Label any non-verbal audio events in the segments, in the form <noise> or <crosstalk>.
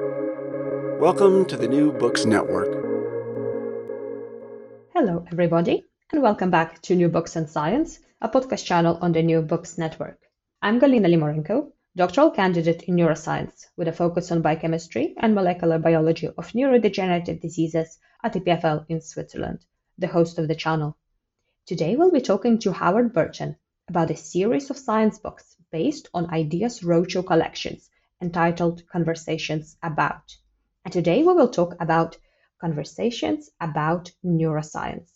Welcome to the New Books Network. Hello, everybody, and welcome back to New Books in Science, a podcast channel on the New Books Network. I'm Galina Limorenko, doctoral candidate in neuroscience with a focus on biochemistry and molecular biology of neurodegenerative diseases at EPFL in Switzerland, the host of the channel. Today we'll be talking to Howard Burton about a series of science books based on Ideas Roadshow collections entitled Conversations About. And today we will talk about Conversations About Neuroscience.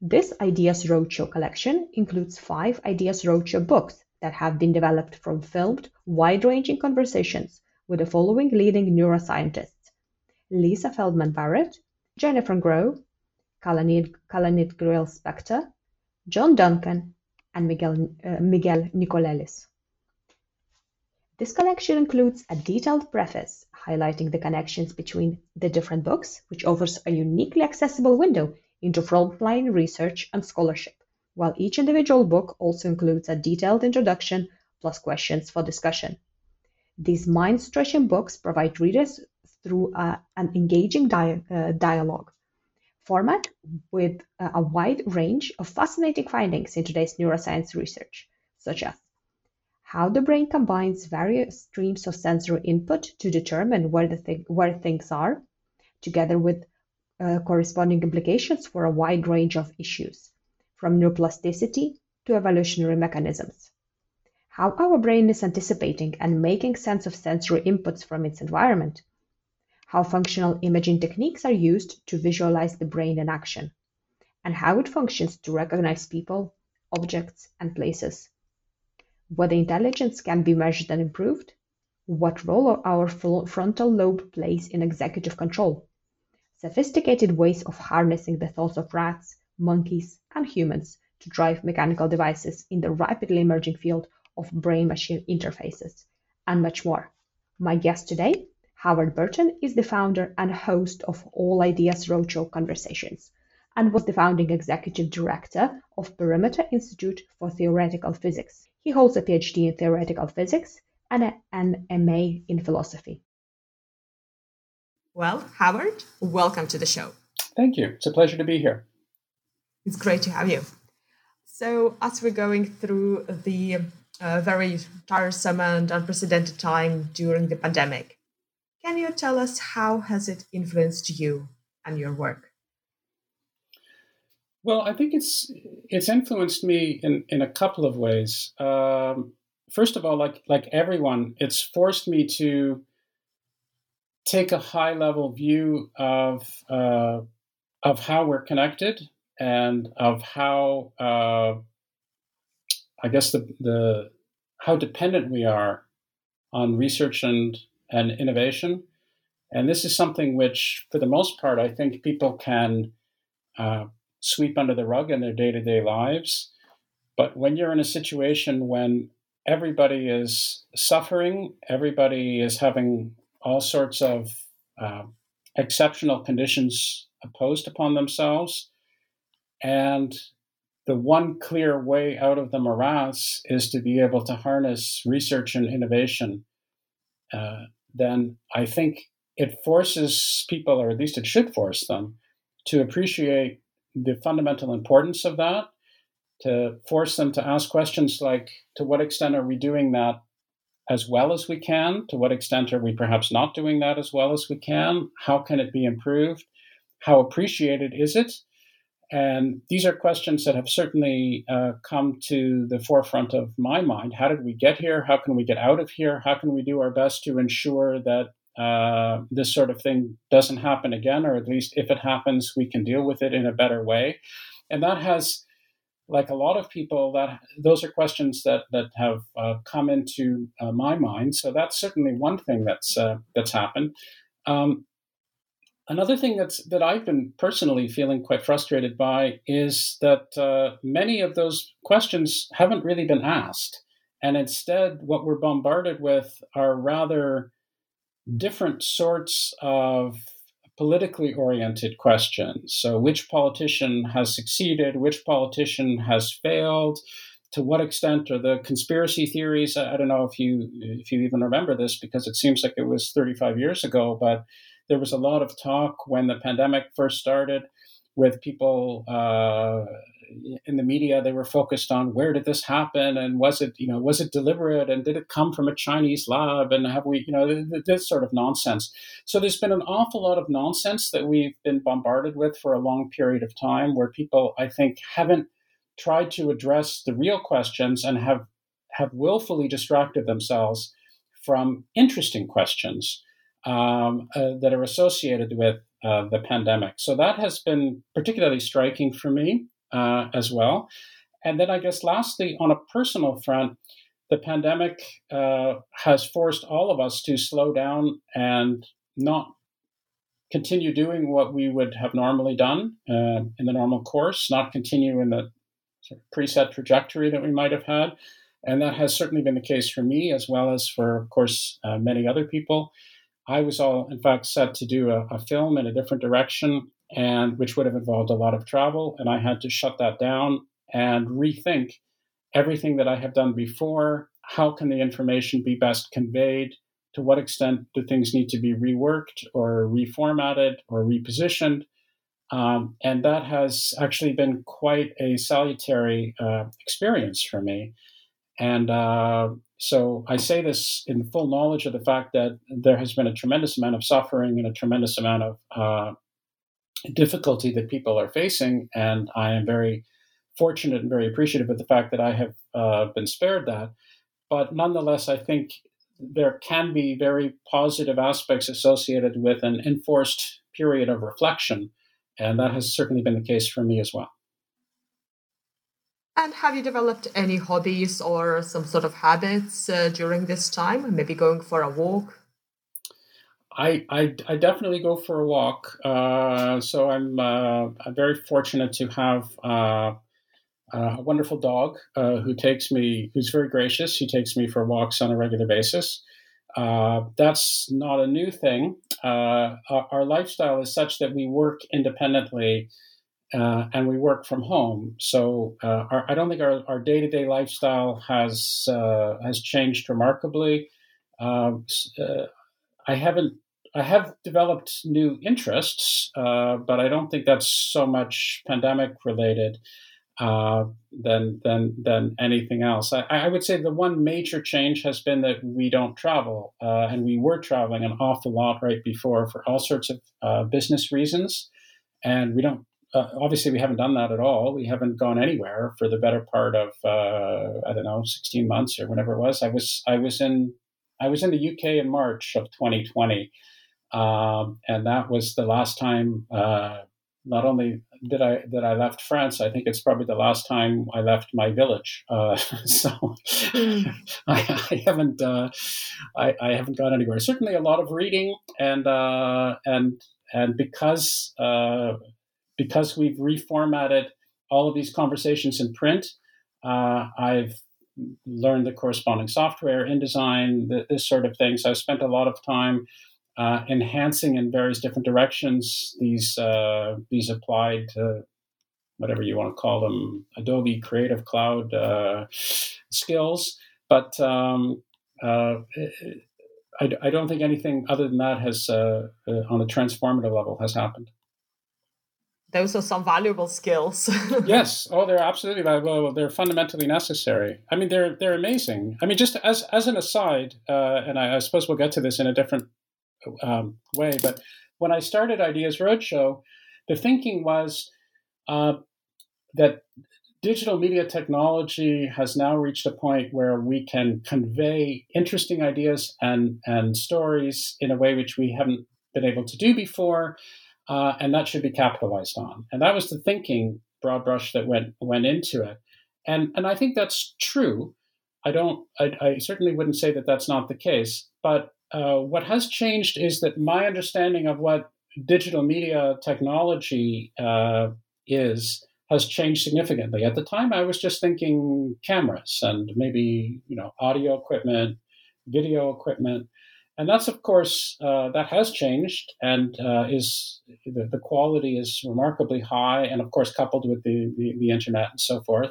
This Ideas Roadshow collection includes five Ideas Roadshow books that have been developed from filmed, wide ranging conversations with the following leading neuroscientists Lisa Feldman Barrett, Jennifer Groh, Kalanit, Kalanit Grill Spector, John Duncan, and Miguel, uh, Miguel Nicolelis. This collection includes a detailed preface highlighting the connections between the different books, which offers a uniquely accessible window into frontline research and scholarship while each individual book also includes a detailed introduction plus questions for discussion. These mind stretching books provide readers through a, an engaging uh, dialogue format with a, a wide range of fascinating findings in today's neuroscience research, such as how the brain combines various streams of sensory input to determine where, the th- where things are, together with uh, corresponding implications for a wide range of issues from neuroplasticity to evolutionary mechanisms. How our brain is anticipating and making sense of sensory inputs from its environment. How functional imaging techniques are used to visualize the brain in action. And how it functions to recognize people, objects, and places. Whether intelligence can be measured and improved. What role our frontal lobe plays in executive control. Sophisticated ways of harnessing the thoughts of rats, monkeys, and humans to drive mechanical devices in the rapidly emerging field of brain machine interfaces, and much more. My guest today, Howard Burton, is the founder and host of All Ideas Roadshow Conversations and was the founding executive director of Perimeter Institute for Theoretical Physics. He holds a PhD in theoretical physics and an MA in philosophy. Well, Howard, welcome to the show. Thank you. It's a pleasure to be here. It's great to have you. So, as we're going through the uh, very tiresome and unprecedented time during the pandemic, can you tell us how has it influenced you and your work? Well, I think it's it's influenced me in, in a couple of ways. Um, first of all, like like everyone, it's forced me to take a high level view of uh, of how we're connected and of how uh, I guess the the how dependent we are on research and and innovation. And this is something which, for the most part, I think people can uh, sweep under the rug in their day to day lives. But when you're in a situation when everybody is suffering, everybody is having all sorts of uh, exceptional conditions imposed upon themselves, and the one clear way out of the morass is to be able to harness research and innovation. Uh, then I think it forces people, or at least it should force them, to appreciate the fundamental importance of that, to force them to ask questions like to what extent are we doing that as well as we can? To what extent are we perhaps not doing that as well as we can? How can it be improved? How appreciated is it? And these are questions that have certainly uh, come to the forefront of my mind. How did we get here? How can we get out of here? How can we do our best to ensure that uh, this sort of thing doesn't happen again, or at least if it happens, we can deal with it in a better way? And that has, like a lot of people, that those are questions that that have uh, come into uh, my mind. So that's certainly one thing that's uh, that's happened. Um, Another thing that's that I've been personally feeling quite frustrated by is that uh, many of those questions haven't really been asked, and instead, what we're bombarded with are rather different sorts of politically oriented questions. So, which politician has succeeded? Which politician has failed? to what extent are the conspiracy theories? I don't know if you if you even remember this because it seems like it was 35 years ago, but there was a lot of talk when the pandemic first started with people uh, in the media. They were focused on where did this happen and was it you know was it deliberate and did it come from a Chinese lab and have we you know this sort of nonsense. So there's been an awful lot of nonsense that we've been bombarded with for a long period of time, where people I think haven't tried to address the real questions and have have willfully distracted themselves from interesting questions um, uh, that are associated with uh, the pandemic. So that has been particularly striking for me uh, as well. And then I guess lastly, on a personal front, the pandemic uh, has forced all of us to slow down and not continue doing what we would have normally done uh, in the normal course, not continue in the sort of preset trajectory that we might have had. And that has certainly been the case for me, as well as for, of course, uh, many other people. I was all, in fact, set to do a, a, film in a different direction, and which would have involved a lot of travel. And I had to shut that down and rethink everything that I have done before. How can the information be best conveyed? To what extent do things need to be reworked or reformatted or repositioned? Um, and that has actually been quite a salutary uh, experience for me. And uh, so I say this in full knowledge of the fact that there has been a tremendous amount of suffering and a tremendous amount of uh, difficulty that people are facing. And I am very fortunate and very appreciative of the fact that I have uh, been spared that. But nonetheless, I think there can be very positive aspects associated with an enforced period of reflection and that has certainly been the case for me as well. And have you developed any hobbies or some sort of habits uh, during this time? Maybe going for a walk? I, I, I definitely go for a walk. Uh, so I'm, uh, I'm very fortunate to have uh, a wonderful dog uh, who takes me, who's very gracious. He takes me for walks on a regular basis. Uh, that's not a new thing. Our, our, lifestyle is such that we work independently uh, and we work from home. So uh, our, I don't think our, day to day lifestyle has uh, has changed remarkably. Um, uh, I haven't. I have developed new interests, but I don't think that's so much pandemic related uh, than than than anything else. I, I, would say the one major change has been that we don't travel, uh, and we were traveling an awful lot right before for all sorts of uh, business reasons, and we don't. Uh, obviously, we haven't done that at all. We haven't gone anywhere for the better part of uh, I don't know, sixteen months or whenever it was. I was I was in I was in the UK in March of 2020, um, and that was the last time uh, not only did I that I left France, I think it's probably the last time I left my village. Uh, <laughs> so mm. <laughs> I, I, haven't uh, I, I, haven't gone anywhere. Certainly, a lot of reading and uh, and and because uh, because we've reformatted all of these conversations in print, uh, I've learned the corresponding software, InDesign, this sort of thing. So I've spent a lot of time uh, enhancing in various different directions these uh, these applied to whatever you want to call them Adobe Creative Cloud uh, skills. But um, uh, I, I, don't think anything other than that has, uh, on a transformative level, has happened. Those are some valuable skills. <laughs> yes. Oh, they're absolutely valuable. They're fundamentally necessary. I mean, they're they're amazing. I mean, just as as an aside, uh, and I, I suppose we'll get to this in a different um, way. But when I started Ideas Roadshow, the thinking was uh, that digital media technology has now reached a point where we can convey interesting ideas and, and stories in a way which we haven't been able to do before, uh, and that should be capitalized on. And that was the thinking, broad brush, that went went into it. And and I think that's true. I don't. I, I certainly wouldn't say that that's not the case. But uh, what has changed is that my understanding of what digital media technology uh, is has changed significantly. At the time, I was just thinking cameras and maybe you know audio equipment, video equipment, and that's of course uh, that has changed and uh, is the, the, quality is remarkably high, and of course coupled with the the, the internet and so forth.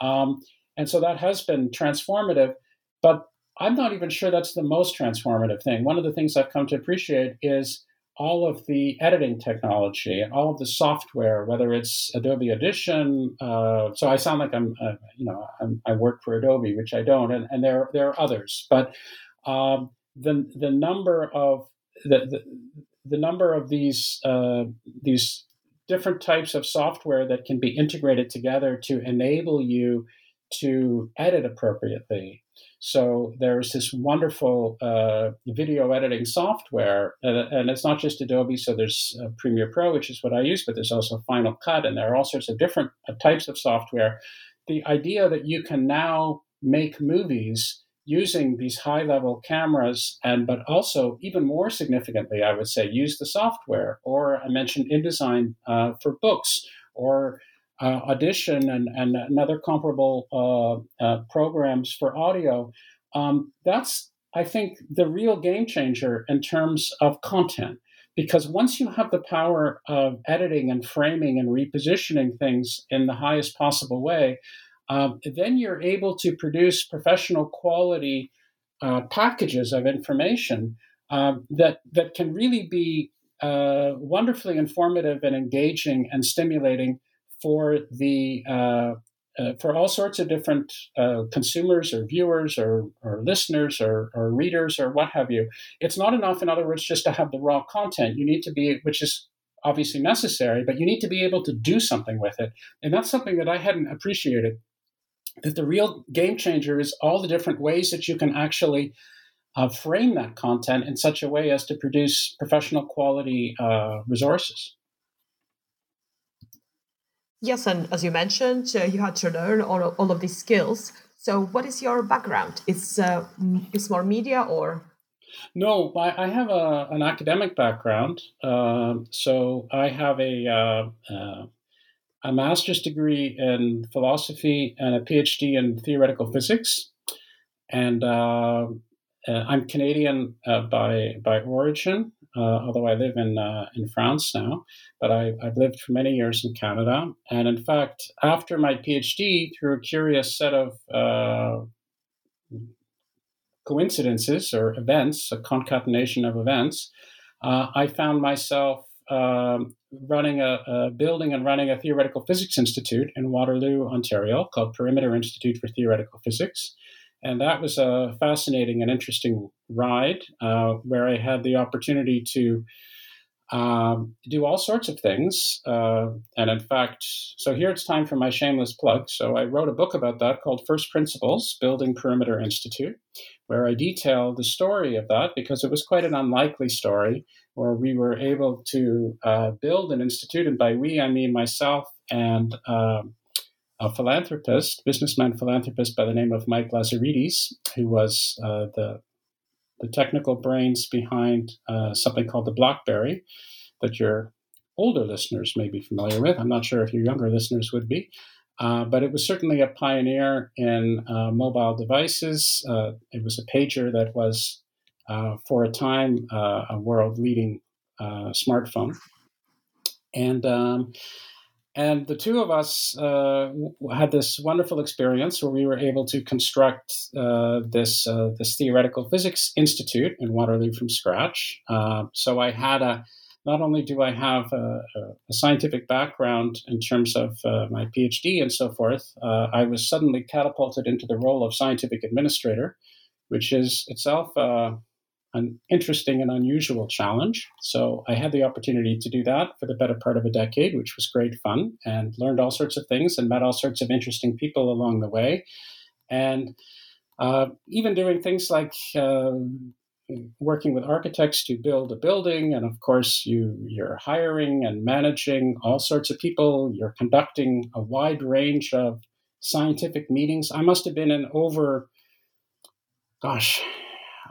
Um, and so that has been transformative. But I'm not even sure that's the most transformative thing. One of the things I've come to appreciate is all of the editing technology and all of the software, whether it's Adobe Audition. Uh, so I sound like I'm, uh, you know, I'm, i work for Adobe, which I don't, and, and there there are others. But um, the the number of the, the, the number of these uh, these different types of software that can be integrated together to enable you to edit appropriately. So there's this wonderful uh, video editing software, and, and, it's not just Adobe. So there's uh, Premiere Pro, which is what I use, but there's also Final Cut, and there are all sorts of different uh, types of software. The idea that you can now make movies using these high level cameras and but also even more significantly i would say use the software or i mentioned indesign uh, for books or uh, audition and, and, other comparable uh, uh, programs for audio. Um, that's i think the real game changer in terms of content because once you have the power of editing and framing and repositioning things in the highest possible way um, then you're able to produce professional quality uh, packages of information um, that that can really be uh, wonderfully informative and engaging and stimulating for the uh, uh for all sorts of different uh, consumers or viewers or, or listeners or, or readers or what have you. It's not enough, in other words, just to have the raw content. You need to be, which is obviously necessary, but you need to be able to do something with it. And that's something that I hadn't appreciated that the real game changer is all the different ways that you can actually uh, frame that content in such a way as to produce professional quality uh, resources. Yes, and as you mentioned, uh, you had to learn all, all of these skills. So, what is your background? Is uh, is more media or? No, I, I have a, an academic background. Um, so I have a uh, uh, a master's degree in philosophy and a PhD in theoretical physics. And uh, uh, I'm Canadian uh, by by origin, uh, although I live in uh, in France now. But I, have lived for many years in Canada. And in fact, after my PhD, through a curious set of uh, coincidences or events, a concatenation of events, I found myself um, running a, a, building and running a theoretical physics institute in Waterloo, Ontario, called Perimeter Institute for Theoretical Physics. And that was a fascinating and interesting ride uh, where I had the opportunity to um, do all sorts of things. Uh, and in fact, so here it's time for my shameless plug. So I wrote a book about that called First Principles Building Perimeter Institute, where I detail the story of that because it was quite an unlikely story where we were able to uh, build an institute. And by we, I mean myself and um, a philanthropist, businessman philanthropist by the name of Mike Lazaridis, who was uh, the the technical brains behind uh, something called the BlackBerry that your older listeners may be familiar with. I'm not sure if your younger listeners would be. Uh, but it was certainly a pioneer in uh, mobile devices. Uh, it was a pager that was, uh, for a time, uh, a world leading uh, smartphone. And um, and the two of us had this wonderful experience where we were able to construct this this theoretical physics institute in Waterloo from scratch. so I had a not only do I have a, a scientific background in terms of uh, my PhD and so forth, uh, I was suddenly catapulted into the role of scientific administrator, which is itself uh, an interesting and unusual challenge. So I had the opportunity to do that for the better part of a decade, which was great fun, and learned all sorts of things and met all sorts of interesting people along the way. And uh, even doing things like um, working with architects to build a building and of course you you're hiring and managing all sorts of people you're conducting a wide range of scientific meetings i must have been in over gosh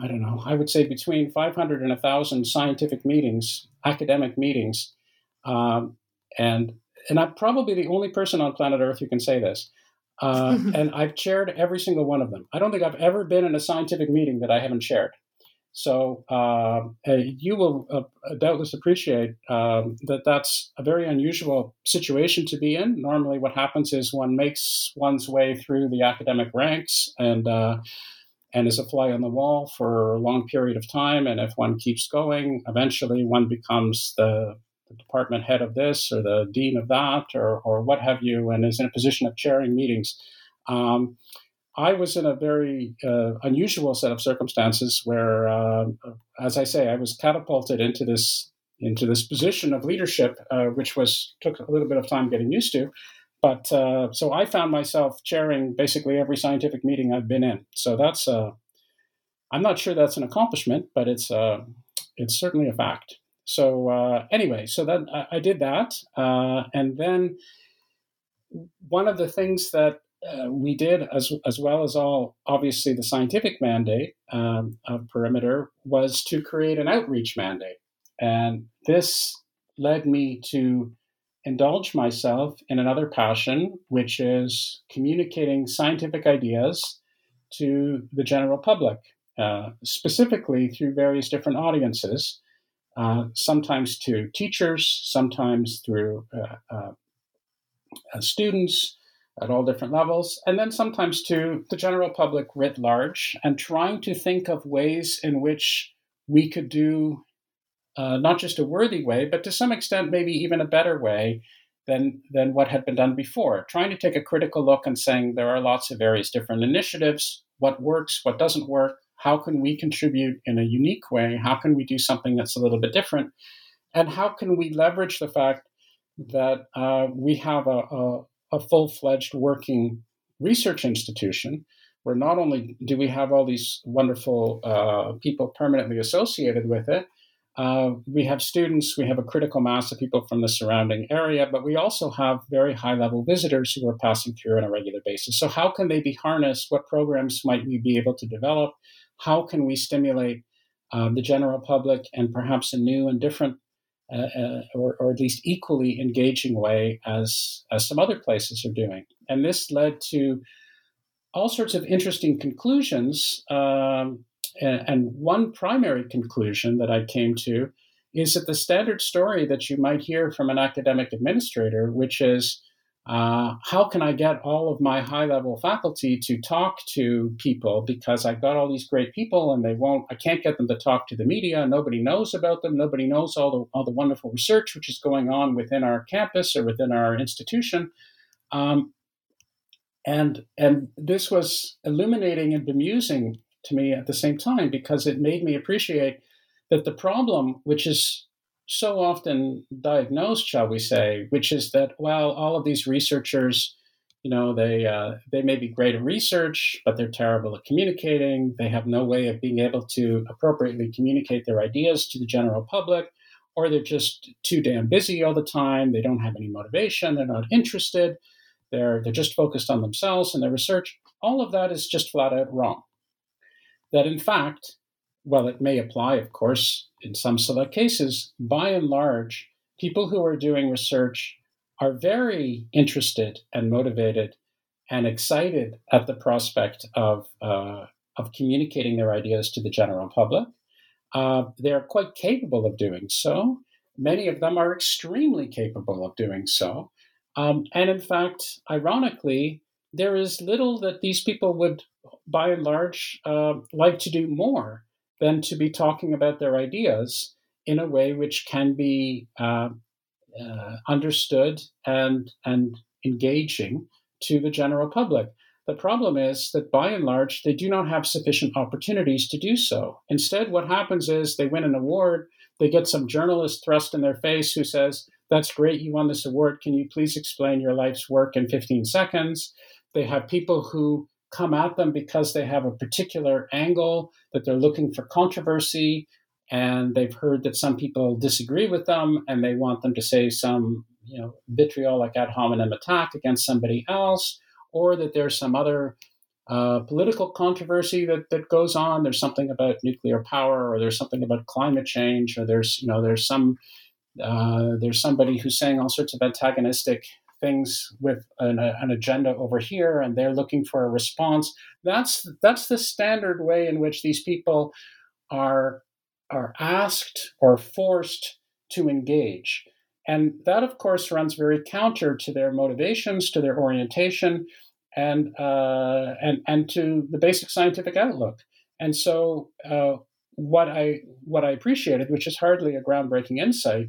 i don't know. I would say between 500 and 1000 scientific meetings academic meetings um, and and i'm probably the only person on planet earth who can say this uh, <laughs> and i've chaired every single one of them. I don't think i've ever been in a scientific meeting that i haven't chaired. So uh, you will uh, doubtless appreciate um, that that's a very unusual situation to be in. Normally, what happens is one makes one's way through the academic ranks and uh, and is a fly on the wall for a long period of time. And if one keeps going, eventually one becomes the, the department head of this or the dean of that or or what have you, and is in a position of chairing meetings. Um, I was in a very uh, unusual set of circumstances where, uh, as I say, I was catapulted into this into this position of leadership, uh, which was took a little bit of time getting used to. But uh, so I found myself chairing basically every scientific meeting I've been in. So that's uh, I'm not sure that's an accomplishment, but it's uh, it's certainly a fact. So anyway, so that I, I did that, and then one of the things that uh, we did, as, as well as all, obviously, the scientific mandate um, of Perimeter, was to create an outreach mandate. And this led me to indulge myself in another passion, which is communicating scientific ideas to the general public, uh, specifically through various different audiences, uh, sometimes to teachers, sometimes through uh, uh, uh students, at all different levels, and then sometimes to the general public writ large, and trying to think of ways in which we could do uh, not just a worthy way, but to some extent, maybe even a better way than, than what had been done before. Trying to take a critical look and saying there are lots of various different initiatives, what works, what doesn't work, how can we contribute in a unique way, how can we do something that's a little bit different, and how can we leverage the fact that uh, we have a, a a full fledged working research institution where not only do we have all these wonderful uh, people permanently associated with it, uh, we have students, we have a critical mass of people from the surrounding area, but we also have very high level visitors who are passing through on a regular basis. So, how can they be harnessed? What programs might we be able to develop? How can we stimulate uh, the general public and perhaps a new and different uh, uh, or, or, at least equally engaging way as, as some other places are doing. And this led to all sorts of interesting conclusions. Um, and, one primary conclusion that I came to is that the standard story that you might hear from an academic administrator, which is uh, how can I get all of my high level faculty to talk to people because I've got all these great people and they won't, I can't get them to talk to the media. Nobody knows about them. Nobody knows all the, all the wonderful research which is going on within our campus or within our institution. Um, and, and this was illuminating and bemusing to me at the same time because it made me appreciate that the problem, which is so often diagnosed, shall we say, which is that well, all of these researchers, you know, they uh, they may be great at research, but they're terrible at communicating. They have no way of being able to appropriately communicate their ideas to the general public, or they're just too damn busy all the time. They don't have any motivation. They're not interested. They're they're just focused on themselves and their research. All of that is just flat out wrong. That in fact, well, it may apply, of course, in some select cases, by and large, people who are doing research are very interested and motivated and excited at the prospect of, uh, of communicating their ideas to the general public. Uh, they're quite capable of doing so. Many of them are extremely capable of doing so. Um, and in fact, ironically, there is little that these people would, by and large, uh, like to do more than to be talking about their ideas in a way which can be uh, uh, understood and and engaging to the general public. The problem is that by and large, they do not have sufficient opportunities to do so. Instead, what happens is they win an award, they get some journalist thrust in their face who says, That's great, you won this award. Can you please explain your life's work in 15 seconds? They have people who come at them because they have a particular angle that they're looking for controversy and they've heard that some people disagree with them and they want them to say some you know vitriolic ad hominem attack against somebody else or that there's some other uh, political controversy that, that goes on. There's something about nuclear power or there's something about climate change or there's you know there's some uh, there's somebody who's saying all sorts of antagonistic things with an, an, agenda over here and they're looking for a response that's that's the standard way in which these people are are asked or forced to engage. And that, of course, runs very counter to their motivations, to their orientation, and uh, and and to the basic scientific outlook. And so, uh, what I what I appreciated, which is hardly a groundbreaking insight,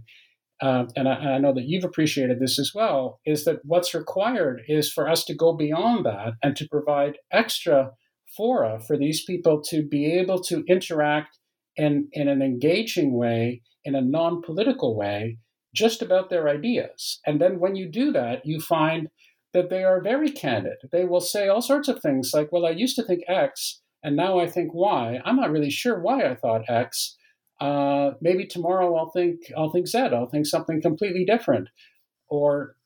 uh, and, I, and, I, know that you've appreciated this as well, is that what's required is for us to go beyond that and to provide extra fora for these people to be able to interact in, in an engaging way, in a non political way, just about their ideas. And then when you do that, you find that they are very candid. They will say all sorts of things like, Well, I used to think X, and now I think Y. I'm not really sure why I thought X. Uh, maybe tomorrow I'll think I'll think Z. I'll think something completely different. Or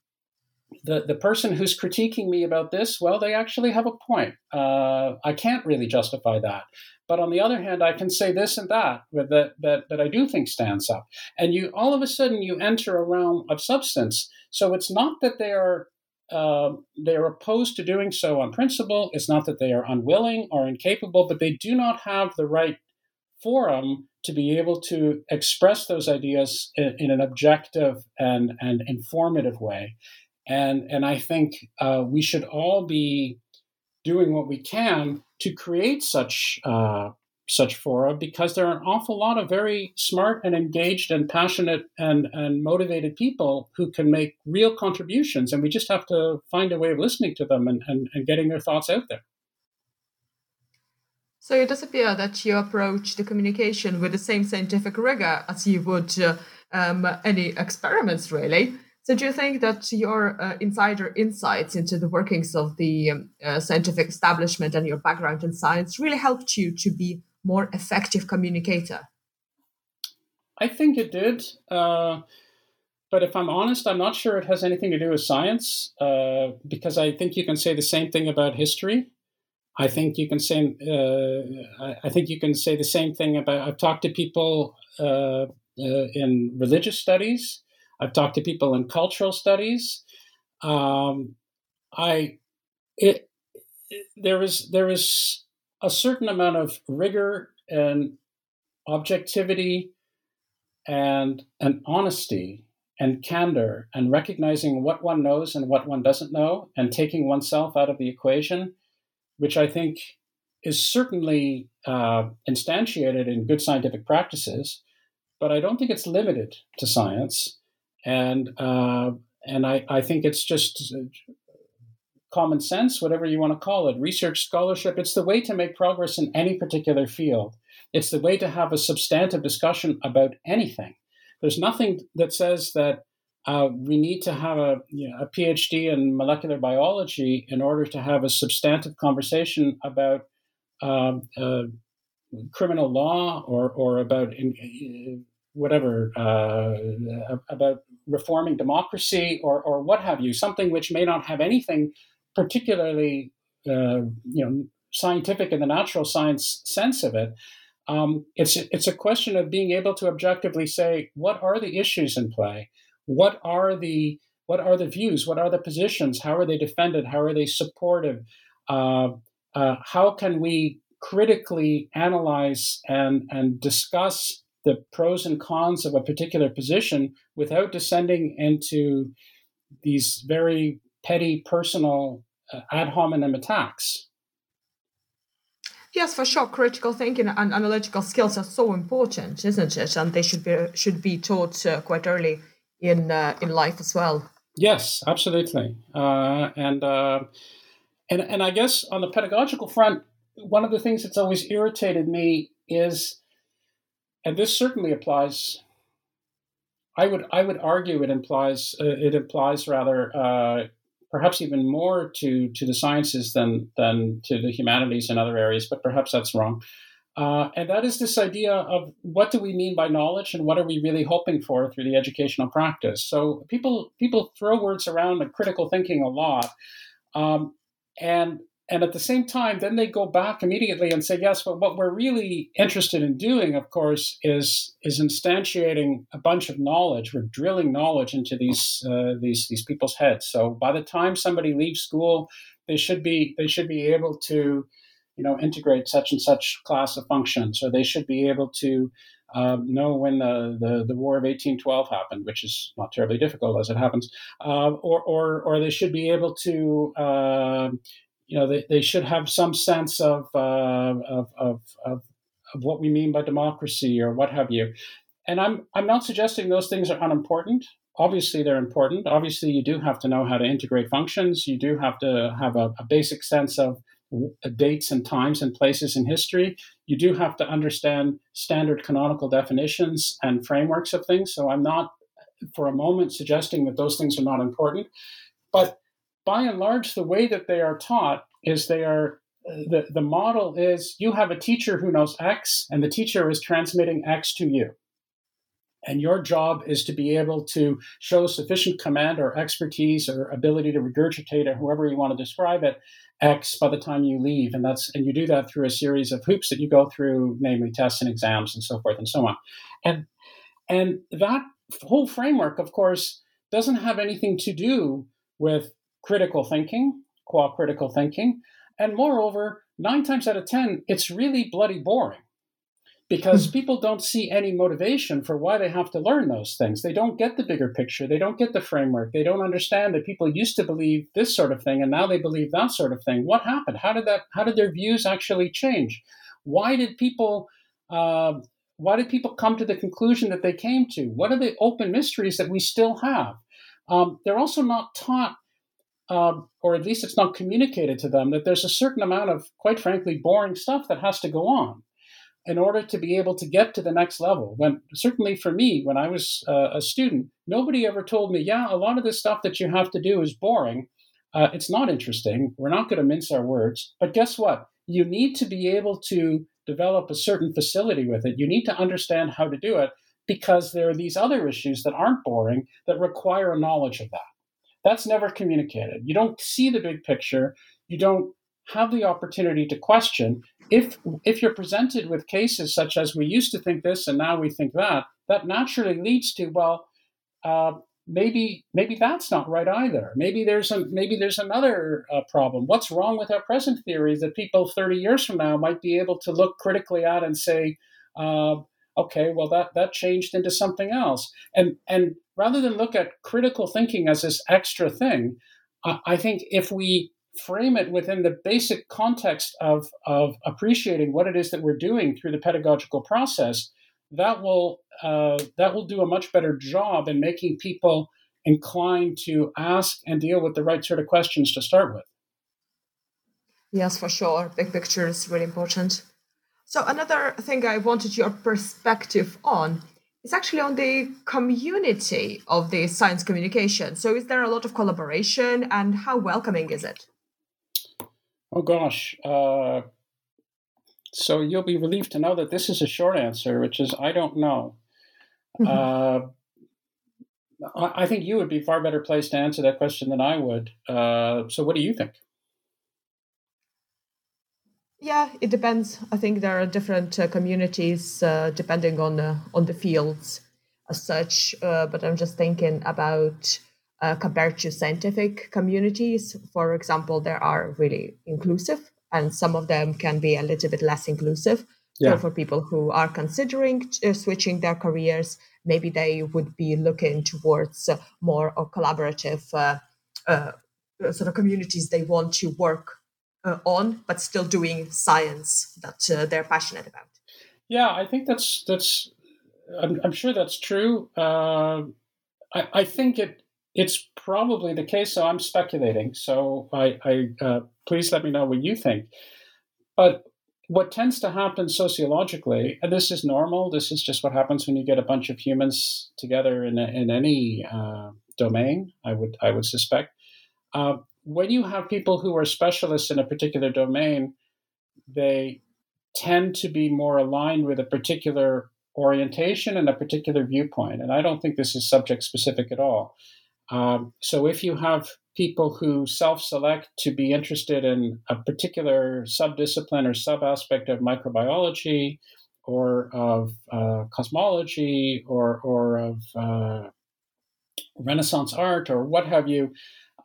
the the person who's critiquing me about this, well, they actually have a point. Uh, I can't really justify that. But on the other hand, I can say this and that that, that that I do think stands up. And you all of a sudden you enter a realm of substance. So it's not that they are uh, they are opposed to doing so on principle. It's not that they are unwilling or incapable, but they do not have the right forum to be able to express those ideas in, in an objective and, and informative way. And, and I think uh, we should all be doing what we can to create such uh, such fora because there are an awful lot of very smart and engaged and passionate and, and motivated people who can make real contributions and we just have to find a way of listening to them and, and, and getting their thoughts out there so it does appear that you approach the communication with the same scientific rigor as you would uh, um, any experiments really so, do you think that your uh, insider insights into the workings of the um, uh, scientific establishment and your background in science really helped you to be more effective communicator? I think it did. Uh, but if I'm honest, I'm not sure it has anything to do with science uh, because I think you can say the same thing about history. I think you can say uh, I think you can say the same thing about. I've talked to people uh, in religious studies I've talked to people in cultural studies. Um, I it, there is there is a certain amount of rigor and objectivity and and honesty and candor and recognizing what one knows and what one doesn't know and taking oneself out of the equation, which I think is certainly uh, instantiated in good scientific practices, but I don't think it's limited to science and uh, and I, I think it's just common sense, whatever you want to call it, research scholarship. It's the way to make progress in any particular field. It's the way to have a substantive discussion about anything. There's nothing that says that uh, we need to have a, you know, a PhD in molecular biology in order to have a substantive conversation about um, uh, criminal law or, or about in, whatever uh, about reforming democracy or or what have you, something which may not have anything particularly uh, you know scientific in the natural science sense of it. Um, it's it's a question of being able to objectively say what are the issues in play, what are the what are the views, what are the positions, how are they defended, how are they supportive, uh, uh, how can we critically analyze and and discuss the pros and cons of a particular position without descending into these very petty personal uh, ad hominem attacks. Yes, for sure. Critical thinking and analytical skills are so important, isn't it? And they should be should be taught uh, quite early in uh, in life as well. Yes, absolutely. Uh, and uh, and and I guess on the pedagogical front, one of the things that's always irritated me is and this certainly applies. I would I would argue it implies uh, it implies rather uh, perhaps even more to to the sciences than than to the humanities and other areas, but perhaps that's wrong. Uh, and that is this idea of what do we mean by knowledge and what are we really hoping for through the educational practice. So people people throw words around and critical thinking a lot, um, and and at the same time, then they go back immediately and say, yes, but what we're really interested in doing, of course, is is instantiating a bunch of knowledge. We're drilling knowledge into these uh, these these people's heads. So by the time somebody leaves school, they should be they should be able to you know, integrate such and such class of functions, So they should be able to uh, know when the, the, the, War of 1812 happened, which is not terribly difficult as it happens, uh, or, or, or they should be able to, uh, you know, they, they should have some sense of, uh, of, of, of, of what we mean by democracy or what have you. And I'm, I'm not suggesting those things are unimportant. Obviously, they're important. Obviously, you do have to know how to integrate functions. You do have to have a, a basic sense of Uh, dates and times and places in history. You do have to understand standard canonical definitions and frameworks of things. So I'm not for a moment suggesting that those things are not important. But by and large, the way that they are taught is they are uh, the, the model is you have a teacher who knows X, and the teacher is transmitting X to you. And your job is to be able to show sufficient command or expertise or ability to regurgitate or however you want to describe it X by the time you leave. And that's and you do that through a series of hoops that you go through, namely tests and exams and so forth and so on. And and that whole framework, of course, doesn't have anything to do with critical thinking, qua critical thinking. And moreover, nine times out of ten, it's really bloody boring because hmm. people don't see any motivation for why they have to learn those things. They don't get the bigger picture. They don't get the framework. They don't understand that people used to believe this sort of thing and now they believe that sort of thing. What happened? How did that? How did their views actually change? Why did people? Uh, why did people come to the conclusion that they came to? What are the open mysteries that we still have? Um, they're also not taught. Uh, or at least it's not communicated to them that there's a certain amount of, quite frankly, boring stuff that has to go on in order to be able to get to the next level. When certainly for me, when I was uh, a student, nobody ever told me, "Yeah, a lot of this stuff that you have to do is boring. Uh, it's not interesting. We're not going to mince our words." But guess what? You need to be able to develop a certain facility with it. You need to understand how to do it because there are these other issues that aren't boring that require a knowledge of that. That's never communicated. You don't see the big picture. You don't have the opportunity to question if if you're presented with cases such as we used to think this and now we think that that naturally leads to well uh, maybe maybe that's not right either. Maybe there's a maybe there's another uh, problem. What's wrong with our present theories that people 30 years from now might be able to look critically at and say uh, okay well that that changed into something else? And and rather than look at critical thinking as this extra thing I think if we frame it within the basic context of, of appreciating what it is that we're doing through the pedagogical process, that will uh, that will do a much better job in making people inclined to ask and deal with the right sort of questions to start with. Yes, for sure. Big picture is really important. So another thing I wanted your perspective on is actually on the community of the science communication. So is there a lot of collaboration and how welcoming is it? Oh gosh. Uh, so you'll be relieved to know that this is a short answer, which is I don't know. Mm-hmm. Uh, I, think you would be far better placed to answer that question than I would. Uh, so what do you think? Yeah, it depends. I think there are different uh, communities uh, depending on on the fields as such. Uh, but I'm just thinking about uh, compared to scientific communities. For example, there are really inclusive, and some of them can be a little bit less inclusive. Yeah. So for people who are considering uh, switching their careers, maybe they would be looking towards uh, more or collaborative uh, uh, sort of communities they want to work uh, on, but still doing science that they're passionate about. Yeah, I think that's that's. I'm, I'm sure that's true. I, I think it it's probably the case. So I'm speculating. So I, I uh, please let me know what you think. But what tends to happen sociologically, and this is normal. This is just what happens when you get a bunch of humans together in, in any uh, domain. I would I would suspect. Uh, when you have people who are specialists in a particular domain, they tend to be more aligned with a particular orientation and a particular viewpoint. And I don't think this is subject specific at all. Um, so if you have people who self-select to be interested in a particular subdiscipline or sub-aspect of microbiology or of uh, cosmology or, or of uh, Renaissance art or what have you,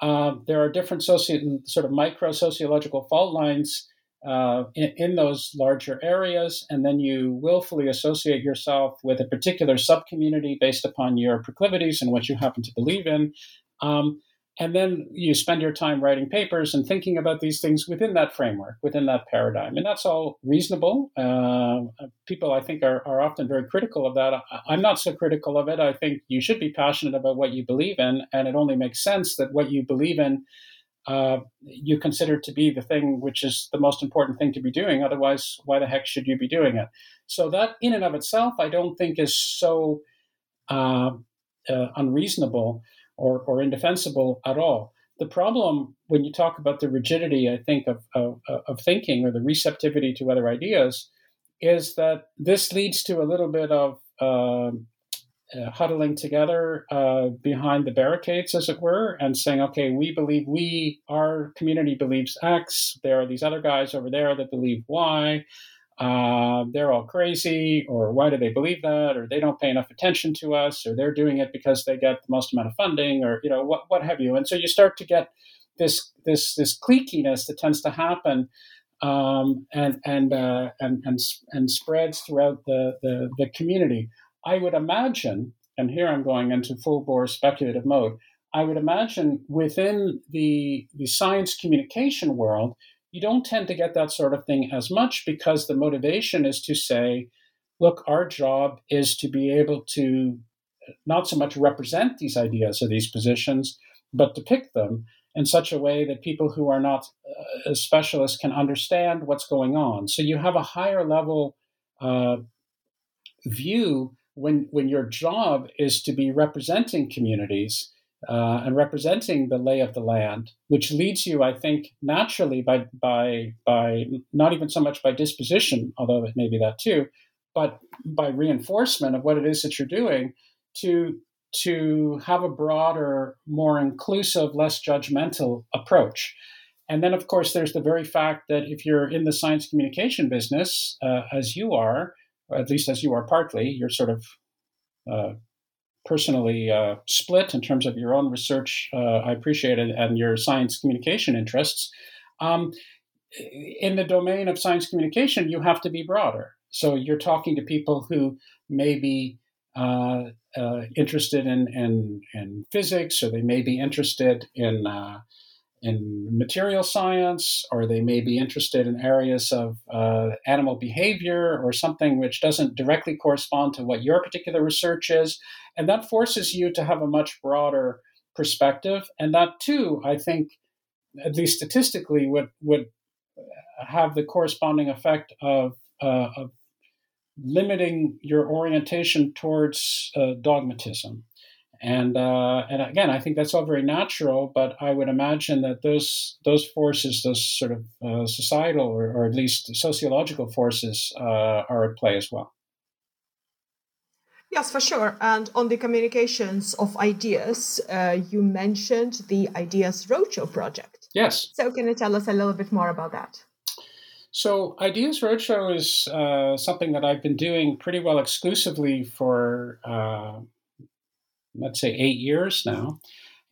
uh, there are different sort of micro sociological fault lines uh, in, in, those larger areas, and then you willfully associate yourself with a particular subcommunity based upon your proclivities and what you happen to believe in. Um, and then you spend your time writing papers and thinking about these things within that framework, within that paradigm. And that's all reasonable. Uh, people, I think, are, are often very critical of that. I'm not so critical of it. I think you should be passionate about what you believe in, and it only makes sense that what you believe in uh, you consider to be the thing which is the most important thing to be doing. Otherwise, why the heck should you be doing it? So that, in and of itself, I don't think is so uh, uh, unreasonable or, or indefensible at all. The problem when you talk about the rigidity, I think, of, of, of thinking or the receptivity to other ideas is that this leads to a little bit of um, uh, huddling together uh, behind the barricades, as it were, and saying, okay, we believe we, our community believes X. There are these other guys over there that believe Y. Uh, they're all crazy, or why do they believe that, or they don't pay enough attention to us, or they're doing it because they get the most amount of funding, or you know what what have you. And so you start to get this this this cliquiness that tends to happen um, and and, uh, and and and spreads throughout the, the the community. I would imagine, and here I'm going into full bore speculative mode, I would imagine within the, the science communication world, you don't tend to get that sort of thing as much because the motivation is to say, look, our job is to be able to not so much represent these ideas or these positions, but depict them in such a way that people who are not uh, specialists can understand what's going on. So you have a higher level uh, view when when your job is to be representing communities uh, and representing the lay of the land, which leads you, I think, naturally by by by not even so much by disposition, although it may be that too, but by reinforcement of what it is that you're doing, to to have a broader, more inclusive, less judgmental approach. And then, of course, there's the very fact that if you're in the science communication business, uh, as you are, at least as you are partly, you're sort of uh, personally uh, split in terms of your own research. Uh, I appreciate it, and your science communication interests. Um, in the domain of science communication, you have to be broader. So you're talking to people who may be uh, uh, interested in, in, in, physics, or they may be interested in uh, in material science, or they may be interested in areas of uh, animal behavior or something which doesn't directly correspond to what your particular research is. And that forces you to have a much broader perspective. And that, too, I think, at least statistically, would, would have the corresponding effect of, uh, of limiting your orientation towards uh, dogmatism. And uh, and again, I think that's all very natural. But I would imagine that those those forces, those sort of uh, societal or, or, at least sociological forces, uh, are at play as well. Yes, for sure. And on the communications of ideas, uh, you mentioned the Ideas Roadshow project. Yes. So, can you tell us a little bit more about that? So, Ideas Roadshow is uh, something that I've been doing pretty well exclusively for uh, let's say, eight years now,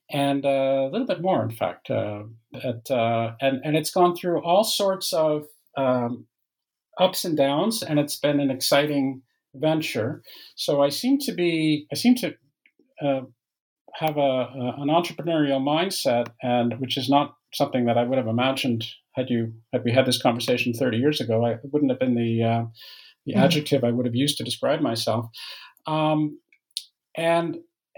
and uh, a little bit more, in fact. Uh, at, uh, and, and it's gone through all sorts of um, ups and downs, and it's been an exciting venture. So I seem to be, I seem to uh, have a, a, an entrepreneurial mindset, and which is not something that I would have imagined had you had we had this conversation 30 years ago. I wouldn't have been the uh, the mm-hmm. adjective I would have used to describe myself. Um, and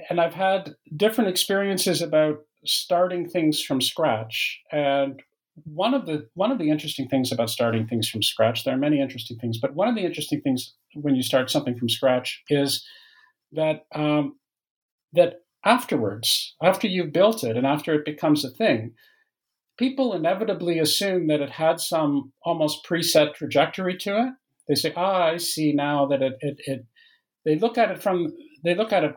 and I've had different experiences about starting things from scratch. And one of the one of the interesting things about starting things from scratch, there are many interesting things, but one of the interesting things when you start something from scratch is that um, that afterwards, after you've built it and after it becomes a thing, people inevitably assume that it had some almost preset trajectory to it. They say, "Ah, I see now that it it, it they look at it from they look at it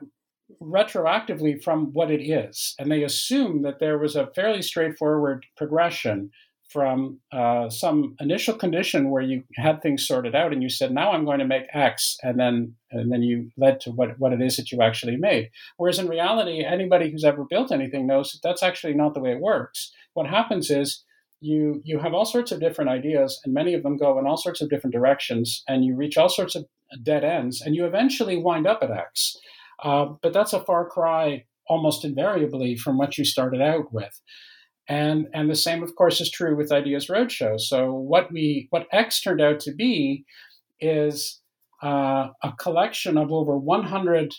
retroactively from what it is. And they assume that there was a fairly straightforward progression from uh, some initial condition where you had things sorted out and you said, now I'm going to make X, and then and then you led to what, what it is that you actually made. Whereas in reality, anybody who's ever built anything knows that that's actually not the way it works. What happens is you you have all sorts of different ideas, and many of them go in all sorts of different directions, and you reach all sorts of dead ends, and you eventually wind up at X. Uh, but that's a far cry almost invariably from what you started out with. And, and the same, of course, is true with Ideas Roadshow. So what we what X turned out to be is uh, a collection of over 100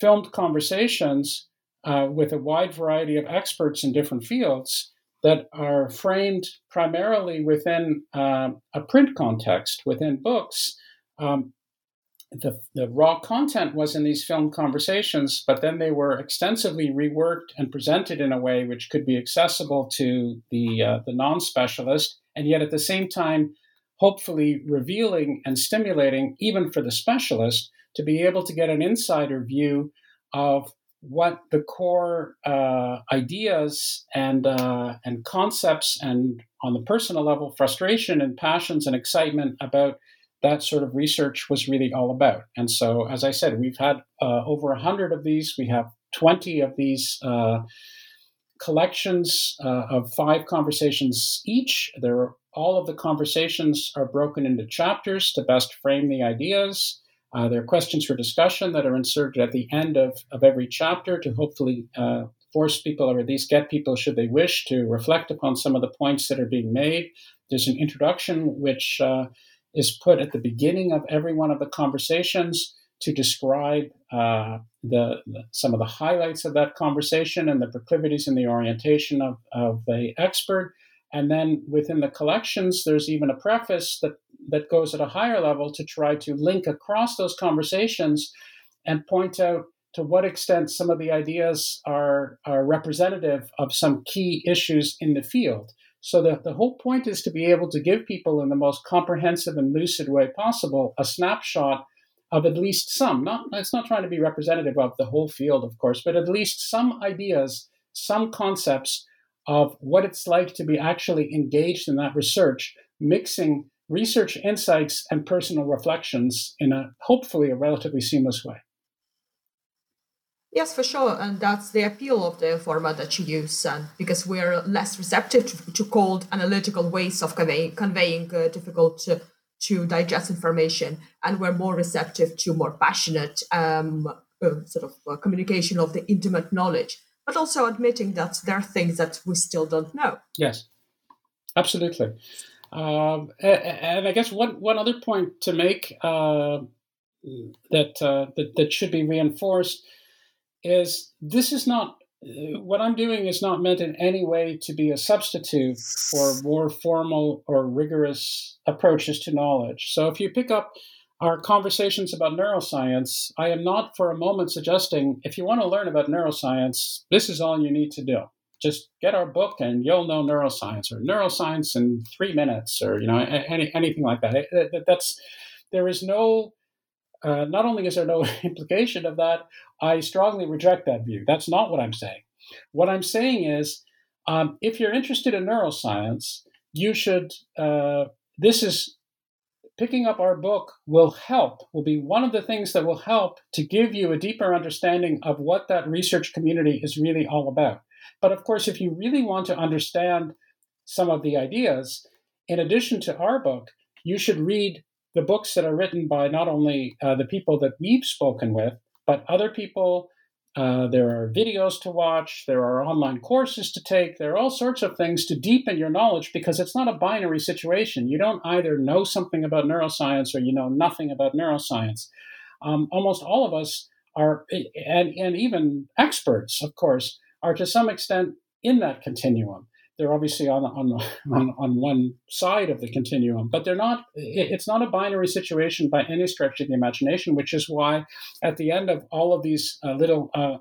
filmed conversations uh, with a wide variety of experts in different fields that are framed primarily within uh, a print context, within books. Um, the, the raw content was in these film conversations, but then they were extensively reworked and presented in a way which could be accessible to the uh, the non-specialist, and yet at the same time, hopefully revealing and stimulating even for the specialist to be able to get an insider view of what the core uh, ideas and uh, and concepts and on the personal level frustration and passions and excitement about that sort of research was really all about. And so, as I said, we've had uh, over 100 of these. We have 20 of these uh, collections uh, of five conversations each. There, are, all of the conversations are broken into chapters to best frame the ideas. Uh, there are questions for discussion that are inserted at the end of, of every chapter to hopefully uh, force people, or at least get people, should they wish, to reflect upon some of the points that are being made. There's an introduction which uh, is put at the beginning of every one of the conversations to describe uh, the, the, some of the highlights of that conversation and the proclivities and the orientation of, of the expert. And then within the collections, there's even a preface that, that goes at a higher level to try to link across those conversations and point out to what extent some of the ideas are, are representative of some key issues in the field. So the, the whole point is to be able to give people in the most comprehensive and lucid way possible a snapshot of at least some. Not it's not trying to be representative of the whole field, of course, but at least some ideas, some concepts of what it's like to be actually engaged in that research, mixing research insights and personal reflections in a hopefully a relatively seamless way. Yes, for sure, and that's the appeal of the format that you use, and because we're less receptive to, to cold analytical ways of convey, conveying uh, difficult to, to, digest information, and we're more receptive to more passionate um, uh, sort of uh, communication of the intimate knowledge, but also admitting that there are things that we still don't know. Yes, absolutely. Um, and I guess one one other point to make uh, that, uh, that that should be reinforced is this is not what I'm doing is not meant in any way to be a substitute for more formal or rigorous approaches to knowledge. So if you pick up our conversations about neuroscience, I am not for a moment suggesting if you want to learn about neuroscience, this is all you need to do. Just get our book and you'll know neuroscience or neuroscience in three minutes or you know any, anything like that. That's there is no uh, not only is there no <laughs> implication of that, I strongly reject that view. That's not what I'm saying. What I'm saying is, um, if you're interested in neuroscience, you should. Uh, this is picking up our book will help. Will be one of the things that will help to give you a deeper understanding of what that research community is really all about. But of course, if you really want to understand some of the ideas, in addition to our book, you should read the books that are written by not only uh, the people that we've spoken with, but other people. Uh, there are videos to watch, there are online courses to take, there are all sorts of things to deepen your knowledge because it's not a binary situation. You don't either know something about neuroscience or you know nothing about neuroscience. Um, almost all of us are, and, and even experts, of course, are to some extent in that continuum they're obviously on, on on on one side of the continuum, but they're not. It's not a binary situation by any stretch of the imagination. Which is why, at the end of all of these uh, little uh,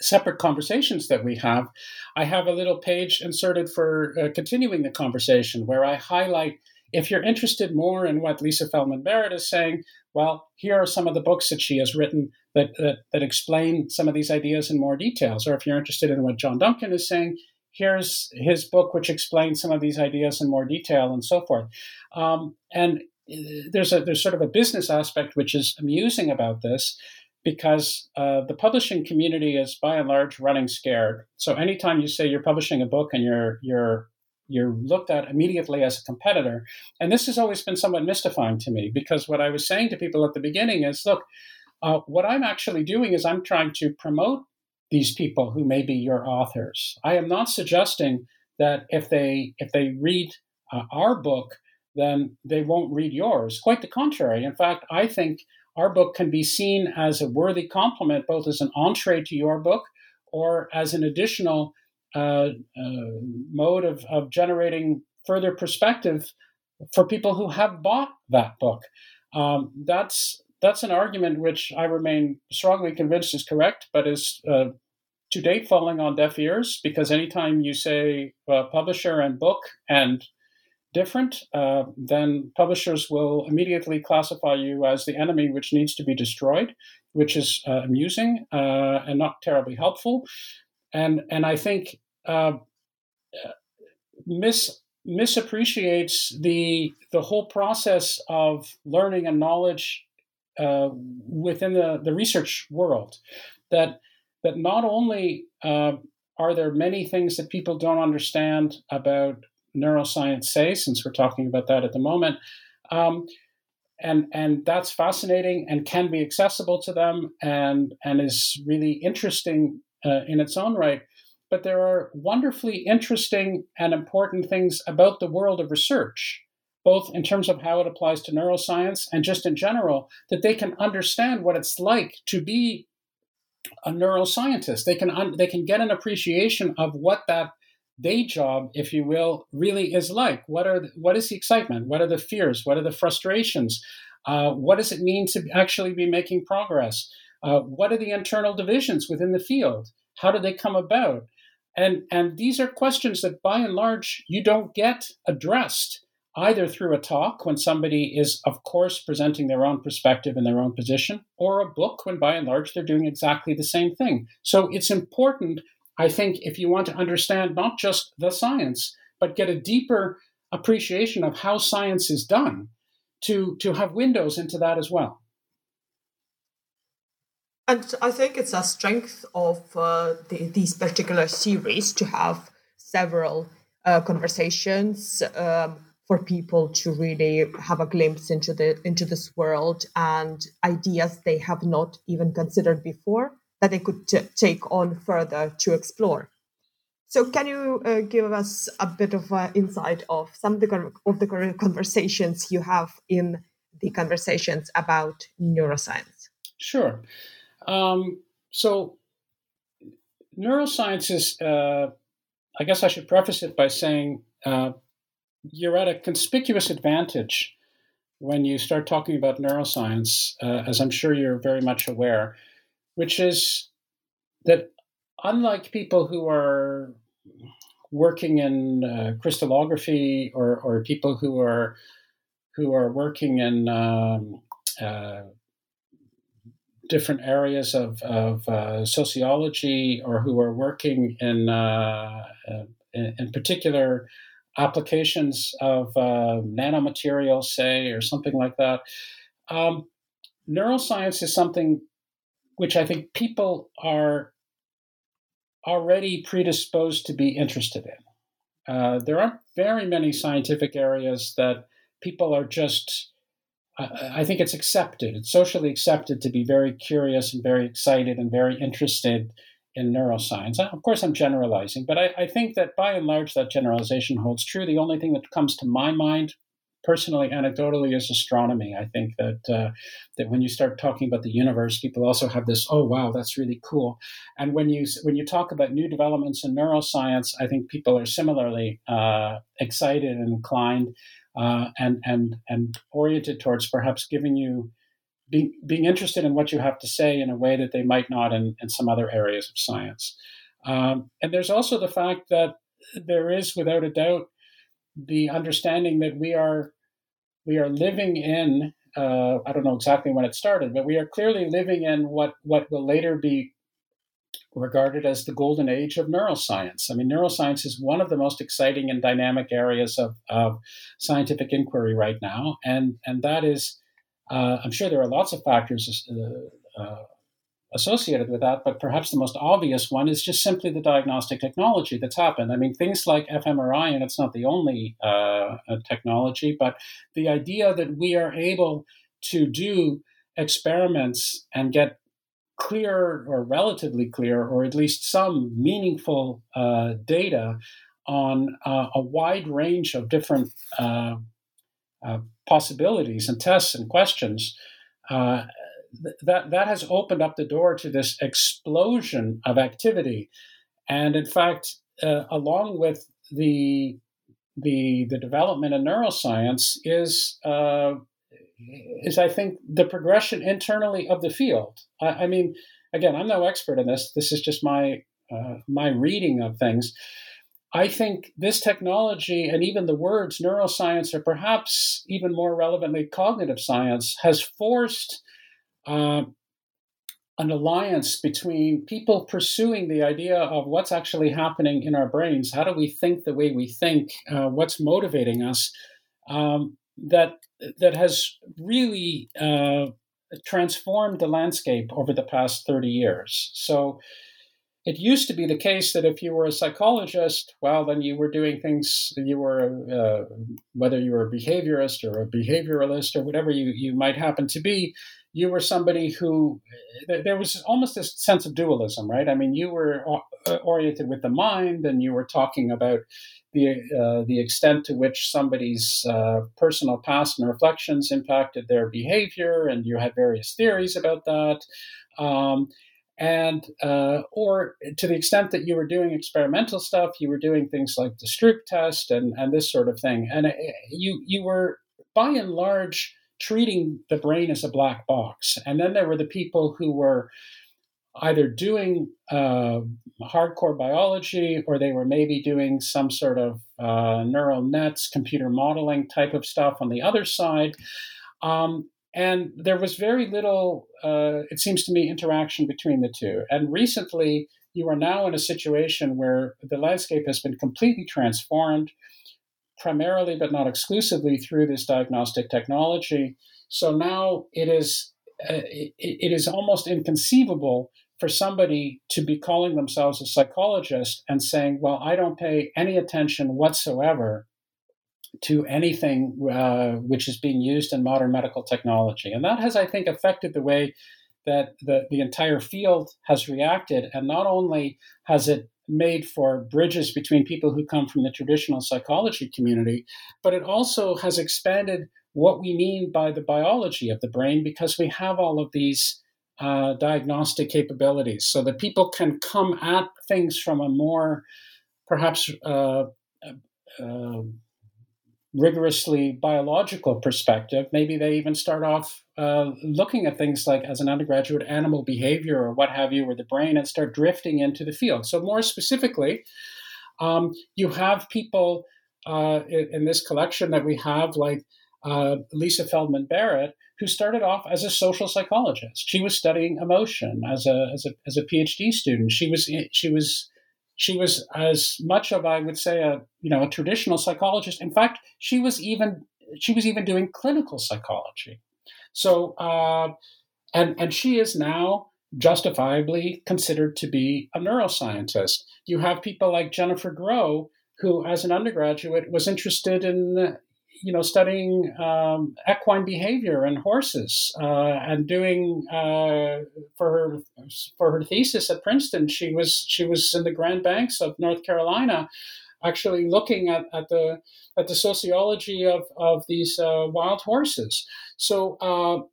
separate conversations that we have, I have a little page inserted for uh, continuing the conversation where I highlight. If you're interested more in what Lisa Feldman Barrett is saying, well, here are some of the books that she has written that, that, that explain some of these ideas in more details. Or if you're interested in what John Duncan is saying, here's his book, which explains some of these ideas in more detail and so forth. Um, and uh, there's a there's sort of a business aspect which is amusing about this because uh, the publishing community is by and large running scared. So anytime you say you're publishing a book and you're you're you're looked at immediately as a competitor. And this has always been somewhat mystifying to me because what I was saying to people at the beginning is, look, uh, what I'm actually doing is I'm trying to promote these people who may be your authors. I am not suggesting that if they if they read uh, our book, then they won't read yours. Quite the contrary. In fact, I think our book can be seen as a worthy complement, both as an entree to your book or as an additional uh, uh, mode of, of generating further perspective for people who have bought that book. Um, that's that's an argument which I remain strongly convinced is correct, but is uh, to date falling on deaf ears because anytime you say uh, publisher and book and different, uh, then publishers will immediately classify you as the enemy which needs to be destroyed, which is uh, amusing uh, and not terribly helpful. And and I think uh, mis misappreciates the the whole process of learning and knowledge uh, within the, the research world. That that not only uh, are there many things that people don't understand about neuroscience say, since we're talking about that at the moment. Um, and and that's fascinating and can be accessible to them and and is really interesting uh, in its own right. But there are wonderfully interesting and important things about the world of research, both in terms of how it applies to neuroscience and just in general, that they can understand what it's like to be a neuroscientist. They can they can get an appreciation of what that day job, if you will, really is like. What are the, what is the excitement? What are the fears? What are the frustrations? Uh, what does it mean to actually be making progress? Uh, what are the internal divisions within the field? How do they come about? And and these are questions that, by and large, you don't get addressed either through a talk when somebody is, of course, presenting their own perspective and their own position, or a book when, by and large, they're doing exactly the same thing. So it's important I think if you want to understand not just the science, but get a deeper appreciation of how science is done, to, to have windows into that as well. And I think it's a strength of uh, the, these particular series to have several uh, conversations um, for people to really have a glimpse into the into this world and ideas they have not even considered before that they could t- take on further to explore. So, can you uh, give us a bit of uh, insight of some of the, of the conversations you have in the conversations about neuroscience? Sure. Um, so, neuroscience is, uh, I guess I should preface it by saying uh, you're at a conspicuous advantage when you start talking about neuroscience, uh, as I'm sure you're very much aware which is that unlike people who are working in uh, crystallography or, or people who are who are working in um, uh, different areas of, of uh, sociology or who are working in, uh, uh, in, in, particular applications of uh, nanomaterials, say, or something like that. Um, neuroscience is something which I think people are already predisposed to be interested in. Uh, there aren't very many scientific areas that people are just, I think it's accepted, it's socially accepted to be very curious and very excited and very interested in neuroscience. Of course, I'm generalizing, but I, I think that by and large that generalization holds true. The only thing that comes to my mind personally, anecdotally, is astronomy. I think that uh, that when you start talking about the universe, people also have this, oh wow, that's really cool. And when you when you talk about new developments in neuroscience, I think people are similarly uh, excited and inclined uh, and and and oriented towards perhaps giving you. Being, being interested in what you have to say in a way that they might not in, in some other areas of science. Um, and there's also the fact that there is, without a doubt, the understanding that we are we are living in uh, I don't know exactly when it started, but we are clearly living in what what will later be regarded as the golden age of neuroscience. I mean, neuroscience is one of the most exciting and dynamic areas of, of scientific inquiry right now, and and that is, uh, I'm sure there are lots of factors uh, uh associated with that, but perhaps the most obvious one is just simply the diagnostic technology that's happened. I mean, things like fMRI, and it's not the only uh, technology, but the idea that we are able to do experiments and get clear or relatively clear, or at least some meaningful uh, data on uh, a wide range of different uh, uh possibilities and tests and questions. Uh, th- that that has opened up the door to this explosion of activity, and in fact, uh, along with the the the development in neuroscience is is I think the progression internally of the field. I, I mean, again, I'm no expert in this. This is just my uh, my reading of things. I think this technology and even the words neuroscience, or perhaps even more relevantly, cognitive science, has forced uh, an alliance between people pursuing the idea of what's actually happening in our brains. How do we think the way we think? Uh, what's motivating us? Um, that that has really uh, transformed the landscape over the past 30 years. So it used to be the case that if you were a psychologist, well, then you were doing things, you were, uh, whether you were a behaviorist or a behavioralist or whatever you, you might happen to be, you were somebody who, there was almost this sense of dualism, right? I mean, you were uh, oriented with the mind and you were talking about the uh, the extent to which somebody's uh, personal past and reflections impacted their behavior, and you had various theories about that. Um, and uh, or to the extent that you were doing experimental stuff, you were doing things like the Stroop test and and this sort of thing, and it, uh, you you were by and large treating the brain as a black box. And then there were the people who were either doing uh, hardcore biology or they were maybe doing some sort of uh, neural nets, computer modeling type of stuff on the other side. Um, and there was very little, uh, it seems to me, interaction between the two. And recently, you are now in a situation where the landscape has been completely transformed, primarily but not exclusively through this diagnostic technology. So now it is uh, it, it is almost inconceivable for somebody to be calling themselves a psychologist and saying, well, I don't pay any attention whatsoever to anything uh, which is being used in modern medical technology. And that has, I think, affected the way that the, the entire field has reacted. And not only has it made for bridges between people who come from the traditional psychology community, but it also has expanded what we mean by the biology of the brain because we have all of these uh, diagnostic capabilities so that people can come at things from a more perhaps uh, uh, rigorously biological perspective. Maybe they even start off uh, looking at things like, as an undergraduate, animal behavior or what have you, or the brain, and start drifting into the field. So, more specifically, um, you have people uh, in, in, this collection that we have, like uh, Lisa Feldman Barrett, who started off as a social psychologist. She was studying emotion as a as a as a PhD student. She was she was she was as much of I would say a you know a traditional psychologist. In fact, she was even she was even doing clinical psychology. So uh, and and she is now justifiably considered to be a neuroscientist. You have people like Jennifer Groh, who, as an undergraduate, was interested in you know, studying um, equine behavior and horses, uh, and doing uh, for her for her thesis at Princeton. She was she was in the Grand Banks of North Carolina, actually looking at, at the at the sociology of of these uh, wild horses. So. Uh,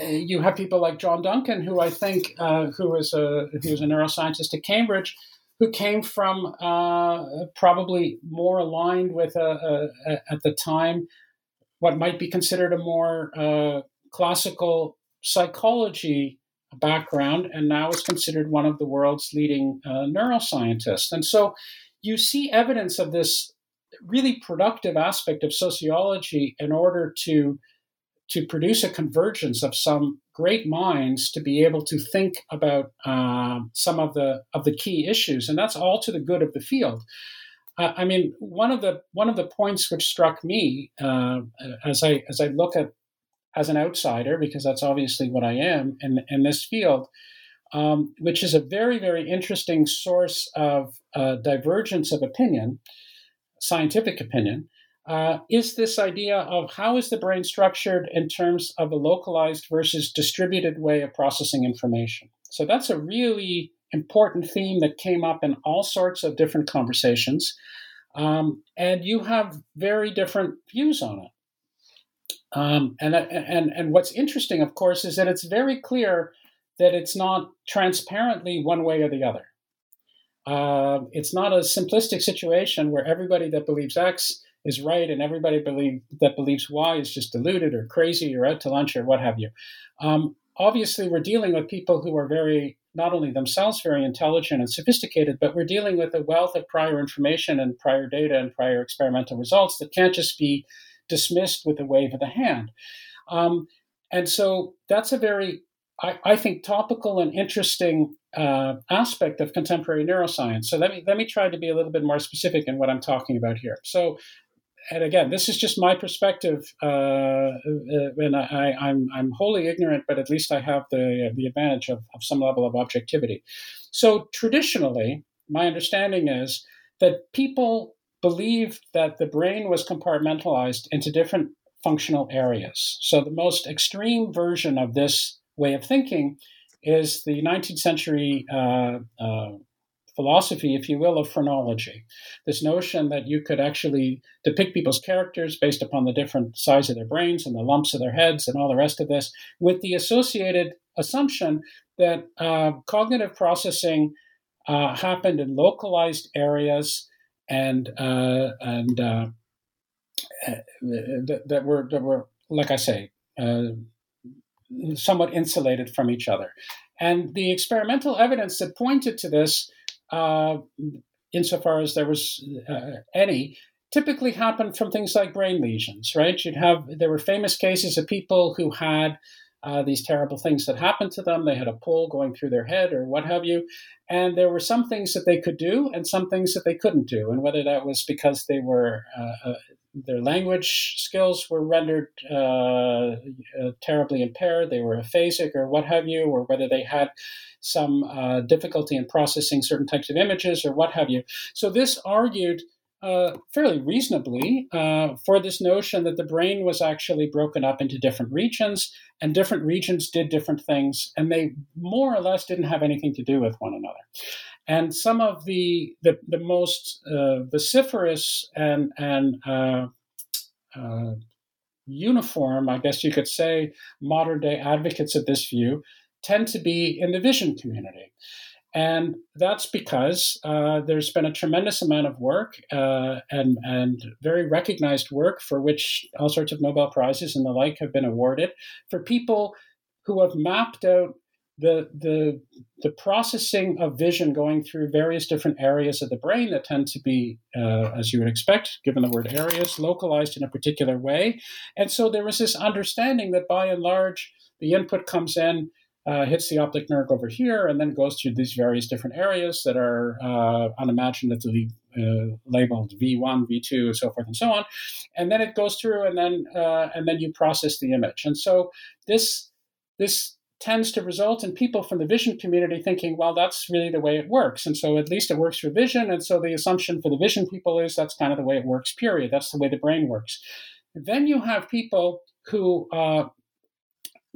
you have people like John Duncan, who I think, uh, who is a who was a neuroscientist at Cambridge, who came from uh, probably more aligned with a, a, a, at the time what might be considered a more uh, classical psychology background, and now is considered one of the world's leading uh, neuroscientists. And so you see evidence of this really productive aspect of sociology in order to to produce a convergence of some great minds to be able to think about um, some of the of the key issues, and that's all to the good of the field. Uh, I mean, one of the one of the points which struck me uh, as I as I look at as an outsider, because that's obviously what I am in, in this field, um, which is a very, very interesting source of uh, divergence of opinion, scientific opinion, uh, is this idea of how is the brain structured in terms of a localized versus distributed way of processing information. So that's a really important theme that came up in all sorts of different conversations. Um, and you have very different views on it. Um, and, and, and what's interesting, of course, is that it's very clear that it's not transparently one way or the other. Uh, it's not a simplistic situation where everybody that believes X is right and everybody believe, that believes Y is just deluded or crazy or out to lunch or what have you. Um, obviously, we're dealing with people who are very, not only themselves very intelligent and sophisticated, but we're dealing with a wealth of prior information and prior data and prior experimental results that can't just be dismissed with a wave of the hand. Um, and so that's a very I, I think, topical and interesting uh, aspect of contemporary neuroscience. So let me let me try to be a little bit more specific in what I'm talking about here. So, and again, this is just my perspective, uh, uh and I, am I'm, I'm wholly ignorant, but at least I have the the advantage of, of some level of objectivity. So traditionally, my understanding is that people believed that the brain was compartmentalized into different functional areas. So the most extreme version of this way of thinking is the 19th century uh, uh, philosophy, if you will, of phrenology. This notion that you could actually depict people's characters based upon the different size of their brains and the lumps of their heads and all the rest of this, with the associated assumption that uh, cognitive processing uh, happened in localized areas and uh, and uh, that, that, were that were like I say somewhat insulated from each other. And the experimental evidence that pointed to this, uh, insofar as there was uh, any, typically happened from things like brain lesions, right? You'd have, there were famous cases of people who had uh, these terrible things that happened to them. They had a pole going through their head or what have you. And there were some things that they could do and some things that they couldn't do. And whether that was because they were uh, uh their language skills were rendered uh, uh, terribly impaired, they were aphasic or what have you, or whether they had some uh, difficulty in processing certain types of images or what have you. So this argued uh, fairly reasonably uh, for this notion that the brain was actually broken up into different regions, and different regions did different things, and they more or less didn't have anything to do with one another. And some of the the, the most uh, vociferous and and uh, uh, uniform, I guess you could say, modern day advocates of this view tend to be in the vision community. And that's because uh, there's been a tremendous amount of work uh, and, and very recognized work for which all sorts of Nobel Prizes and the like have been awarded for people who have mapped out the the the processing of vision going through various different areas of the brain that tend to be, uh, as you would expect, given the word areas, localized in a particular way, and so there was this understanding that by and large the input comes in. Uh, hits the optic nerve over here and then goes through these various different areas that are uh, unimaginatively uh, labeled V1, V2, and so forth and so on. And then it goes through, and then uh, and then you process the image. And so this this tends to result in people from the vision community thinking, well, that's really the way it works. And so at least it works for vision. And so the assumption for the vision people is that's kind of the way it works, period. That's the way the brain works. Then you have people who, uh,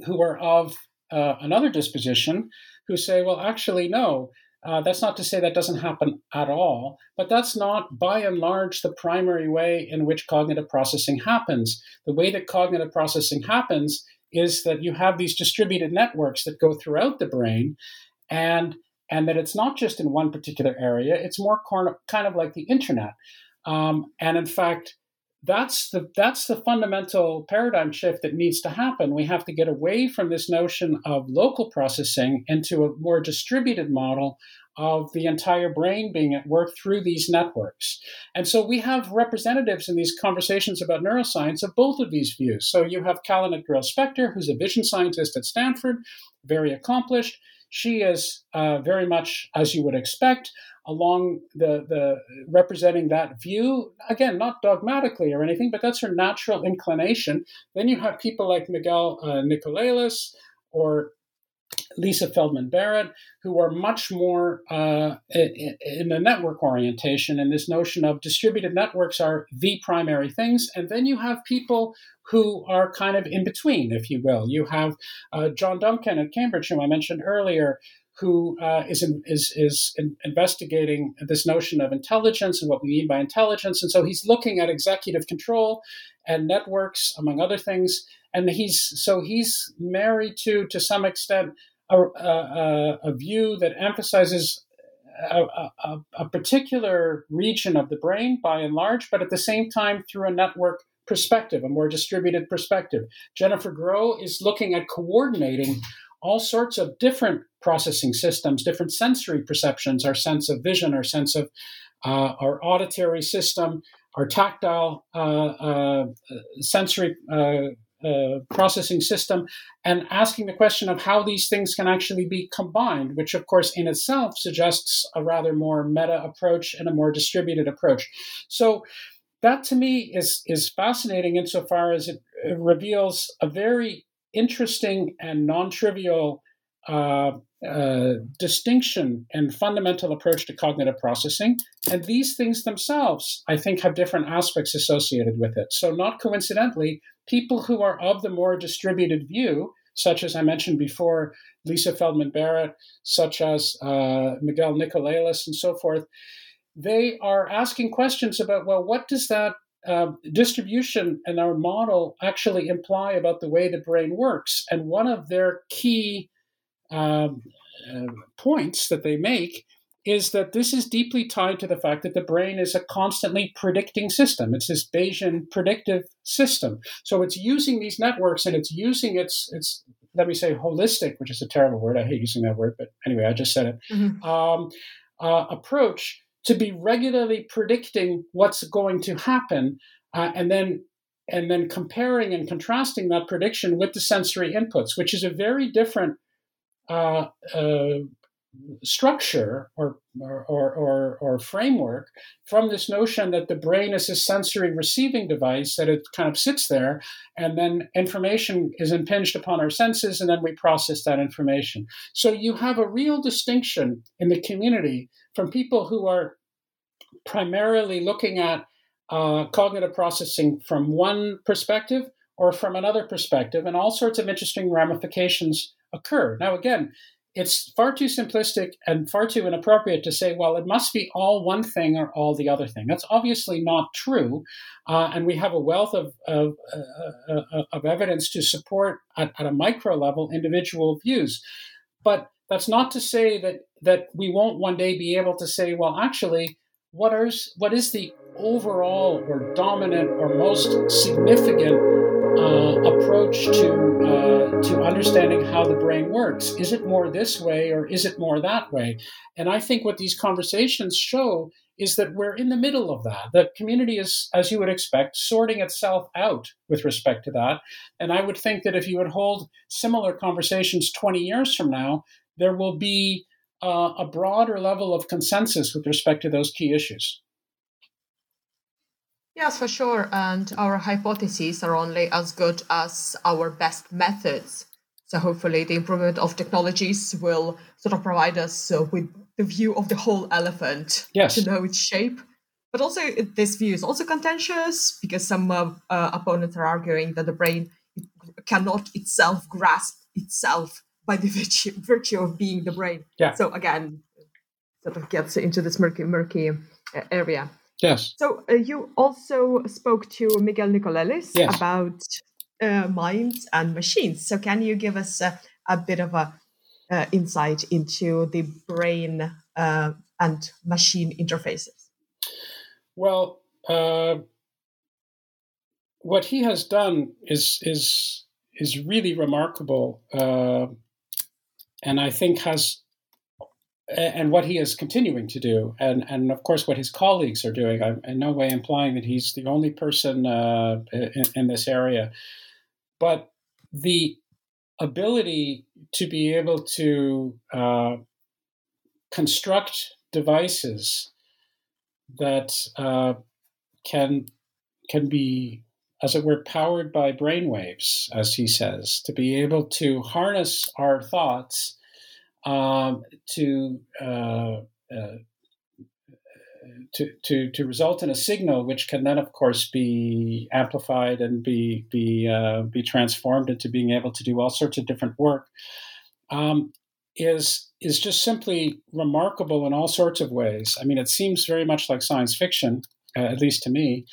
who are of uh, another disposition who say, well, actually, no. Uh, that's not to say that doesn't happen at all, but that's not by and large the primary way in which cognitive processing happens. The way that cognitive processing happens is that you have these distributed networks that go throughout the brain and and that it's not just in one particular area it's more kind of like the internet um, and in fact that's the that's the fundamental paradigm shift that needs to happen we have to get away from this notion of local processing into a more distributed model of the entire brain being at work through these networks. And so we have representatives in these conversations about neuroscience of both of these views. So you have Kalanit Grill-Spector, who's a vision scientist at Stanford, very accomplished. She is uh, very much, as you would expect, along the, the representing that view. Again not dogmatically or anything but that's her natural inclination. Then you have people like miguel uh, or Lisa Feldman Barrett, who are much more uh, in the network orientation and this notion of distributed networks are the primary things. And then you have people who are kind of in between, if you will. You have uh, John Duncan at Cambridge, whom I mentioned earlier, who uh, is is, is in investigating this notion of intelligence and what we mean by intelligence. And so he's looking at executive control and networks, among other things. And he's so he's married to, to some extent, a, a, a view that emphasizes a, a, a, particular region of the brain by and large, but at the same time through a network perspective, a more distributed perspective. Jennifer Groh is looking at coordinating all sorts of different processing systems, different sensory perceptions, our sense of vision, our sense of uh, our auditory system, our tactile uh, uh, sensory uh, processing system, and asking the question of how these things can actually be combined, which, of course, in itself suggests a rather more meta approach and a more distributed approach. So, that to me is is fascinating insofar as it, it reveals a very interesting and non-trivial uh, uh, distinction and fundamental approach to cognitive processing. And these things themselves, I think, have different aspects associated with it. So, not coincidentally, people who are of the more distributed view, such as I mentioned before, Lisa Feldman Barrett, such as uh, Miguel Nicolelis, and so forth, they are asking questions about well, what does that uh, distribution and our model actually imply about the way the brain works? And one of their key um, uh, points that they make is that this is deeply tied to the fact that the brain is a constantly predicting system. It's this Bayesian predictive system. So it's using these networks and it's using its its let me say holistic, which is a terrible word. I hate using that word, but anyway, I just said it. Mm-hmm. Um, uh, approach to be regularly predicting what's going to happen, uh, and then and then comparing and contrasting that prediction with the sensory inputs, which is a very different uh, uh structure or, or, or, or, framework from this notion that the brain is a sensory receiving device, that it kind of sits there, and then information is impinged upon our senses, and then we process that information. So you have a real distinction in the community from people who are primarily looking at uh, cognitive processing from one perspective or from another perspective, and all sorts of interesting ramifications occur. Now, again, it's far too simplistic and far too inappropriate to say, well, it must be all one thing or all the other thing. That's obviously not true. Uh, and we have a wealth of, of, uh, uh, of evidence to support at, at, a micro level individual views. But that's not to say that, that we won't one day be able to say, well, actually, what is, what is the overall or dominant or most significant uh, approach to uh, to understanding how the brain works. Is it more this way or is it more that way? And I think what these conversations show is that we're in the middle of that. The community is, as you would expect, sorting itself out with respect to that. And I would think that if you would hold similar conversations 20 years from now, there will be uh, a broader level of consensus with respect to those key issues. Yes, for sure. And our hypotheses are only as good as our best methods. So hopefully, the improvement of technologies will sort of provide us uh, with the view of the whole elephant yes. to know its shape. But also, this view is also contentious because some uh, uh, opponents are arguing that the brain cannot itself grasp itself by the <laughs> virtue, virtue of being the brain. Yeah. So again, sort of gets into this murky, murky uh, area. Yes. So uh, you also spoke to Miguel Nicolelis yes. about uh, minds and machines. So can you give us a, a bit of a uh, insight into the brain uh, and machine interfaces? Well, uh, what he has done is is is really remarkable, uh, and I think has and what he is continuing to do, and and of course what his colleagues are doing. I'm in no way implying that he's the only person uh, in, in, this area, but the ability to be able to uh, construct devices that uh, can can be, as it were, powered by brainwaves, as he says, to be able to harness our thoughts um, to, uh, uh, to, to, to result in a signal which can then, of course, be amplified and be, be, uh, be transformed into being able to do all sorts of different work. Um, is is just simply remarkable in all sorts of ways. I mean, it seems very much like science fiction, uh, at least to me.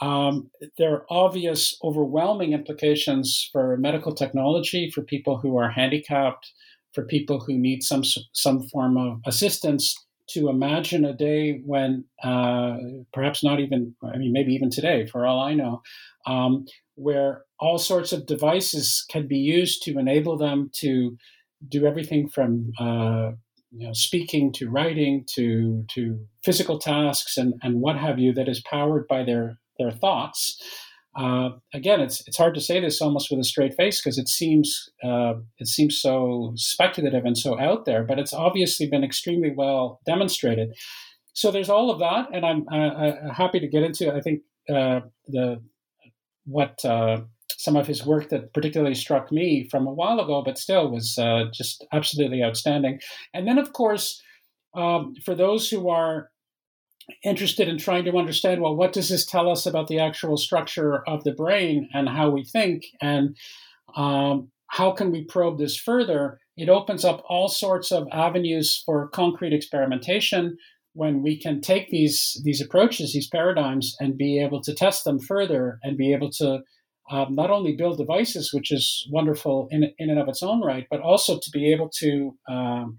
Um, there are obvious, overwhelming implications for medical technology for people who are handicapped, for people who need some some form of assistance to imagine a day when uh, perhaps not even i mean maybe even today for all i know um, where all sorts of devices can be used to enable them to do everything from uh, you know, speaking to writing to to physical tasks and, and what have you that is powered by their their thoughts uh, again, it's it's hard to say this almost with a straight face because it seems uh, it seems so speculative and so out there, but it's obviously been extremely well demonstrated. So there's all of that, and I'm uh, happy to get into. I think uh, the what uh, some of his work that particularly struck me from a while ago, but still was uh, just absolutely outstanding. And then, of course, um, for those who are interested in trying to understand well, what does this tell us about the actual structure of the brain and how we think? And um, how can we probe this further? It opens up all sorts of avenues for concrete experimentation when we can take these these approaches, these paradigms, and be able to test them further and be able to um, not only build devices, which is wonderful in in and of its own right, but also to be able to um,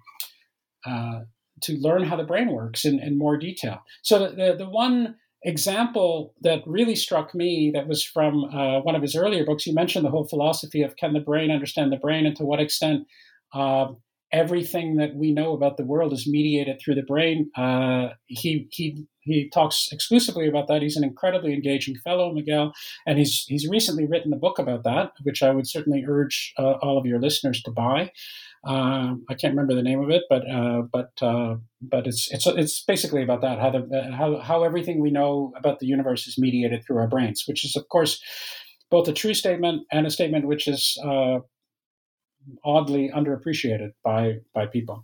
uh, to learn how the brain works in, in more detail. So the, the, the one example that really struck me that was from uh, one of his earlier books, he mentioned the whole philosophy of can the brain understand the brain and to what extent uh, everything that we know about the world is mediated through the brain. Uh, he, he, he talks exclusively about that. He's an incredibly engaging fellow, Miguel, and he's, he's recently written a book about that, which I would certainly urge uh, all of your listeners to buy. Uh, I can't remember the name of it, but uh, but uh, but it's it's it's basically about that how the how how everything we know about the universe is mediated through our brains, which is of course both a true statement and a statement which is uh, oddly underappreciated by by people.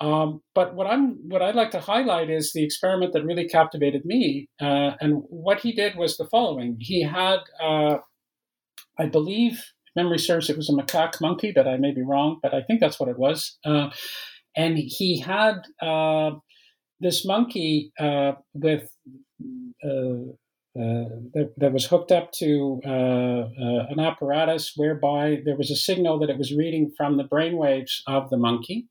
Um, but what I'm what I'd like to highlight is the experiment that really captivated me, uh, and what he did was the following: he had, uh, I believe, memory serves, it was a macaque monkey, but I may be wrong, but I think that's what it was. Uh, and he had uh, this monkey uh, with uh, uh, that, that, was hooked up to uh, an apparatus whereby there was a signal that it was reading from the brainwaves of the monkey.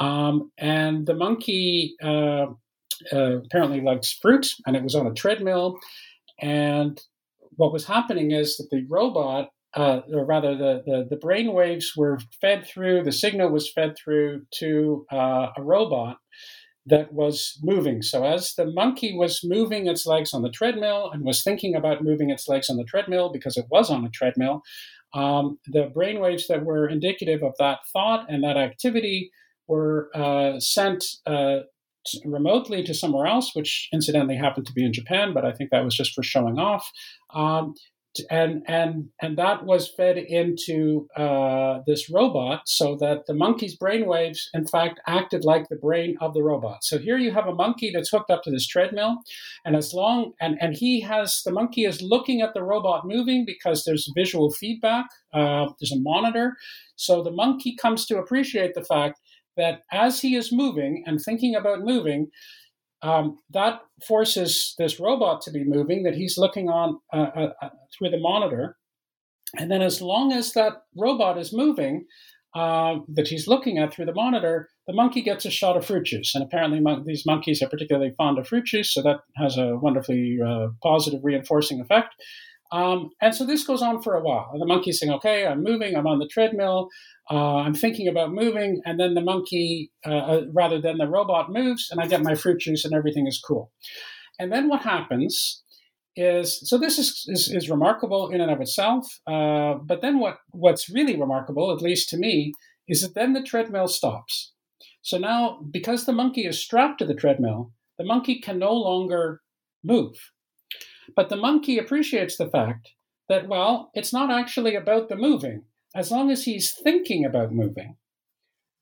Um, and the monkey apparently likes fruit, and it was on a treadmill. And what was happening is that the robot uh, or rather, the, the, the brain waves were fed through, the signal was fed through to uh, a robot that was moving. So, as the monkey was moving its legs on the treadmill and was thinking about moving its legs on the treadmill because it was on a treadmill, um, the brain waves that were indicative of that thought and that activity were uh, sent uh, remotely to somewhere else, which incidentally happened to be in Japan, but I think that was just for showing off. Um, and and and that was fed into uh, this robot so that the monkey's brain waves in fact acted like the brain of the robot. So here you have a monkey that's hooked up to this treadmill and as long and and he has the monkey is looking at the robot moving because there's visual feedback uh, there's a monitor. So the monkey comes to appreciate the fact that as he is moving and thinking about moving um, that forces this robot to be moving that he's looking on uh, uh, uh, through the monitor. And then, as long as that robot is moving, uh, that he's looking at through the monitor, the monkey gets a shot of fruit juice. And apparently, mon- these monkeys are particularly fond of fruit juice, so that has a wonderfully uh, positive reinforcing effect. Um, and so this goes on for a while. And the monkey's saying, okay, I'm moving, I'm on the treadmill, uh, I'm thinking about moving, and then the monkey, uh, uh, rather than the robot, moves, and I get my fruit juice, and everything is cool. And then what happens is so this is, is, is remarkable in and of itself. Uh, but then what what's really remarkable, at least to me, is that then the treadmill stops. So now, because the monkey is strapped to the treadmill, the monkey can no longer move. But the monkey appreciates the fact that, well, it's not actually about the moving. As long as he's thinking about moving,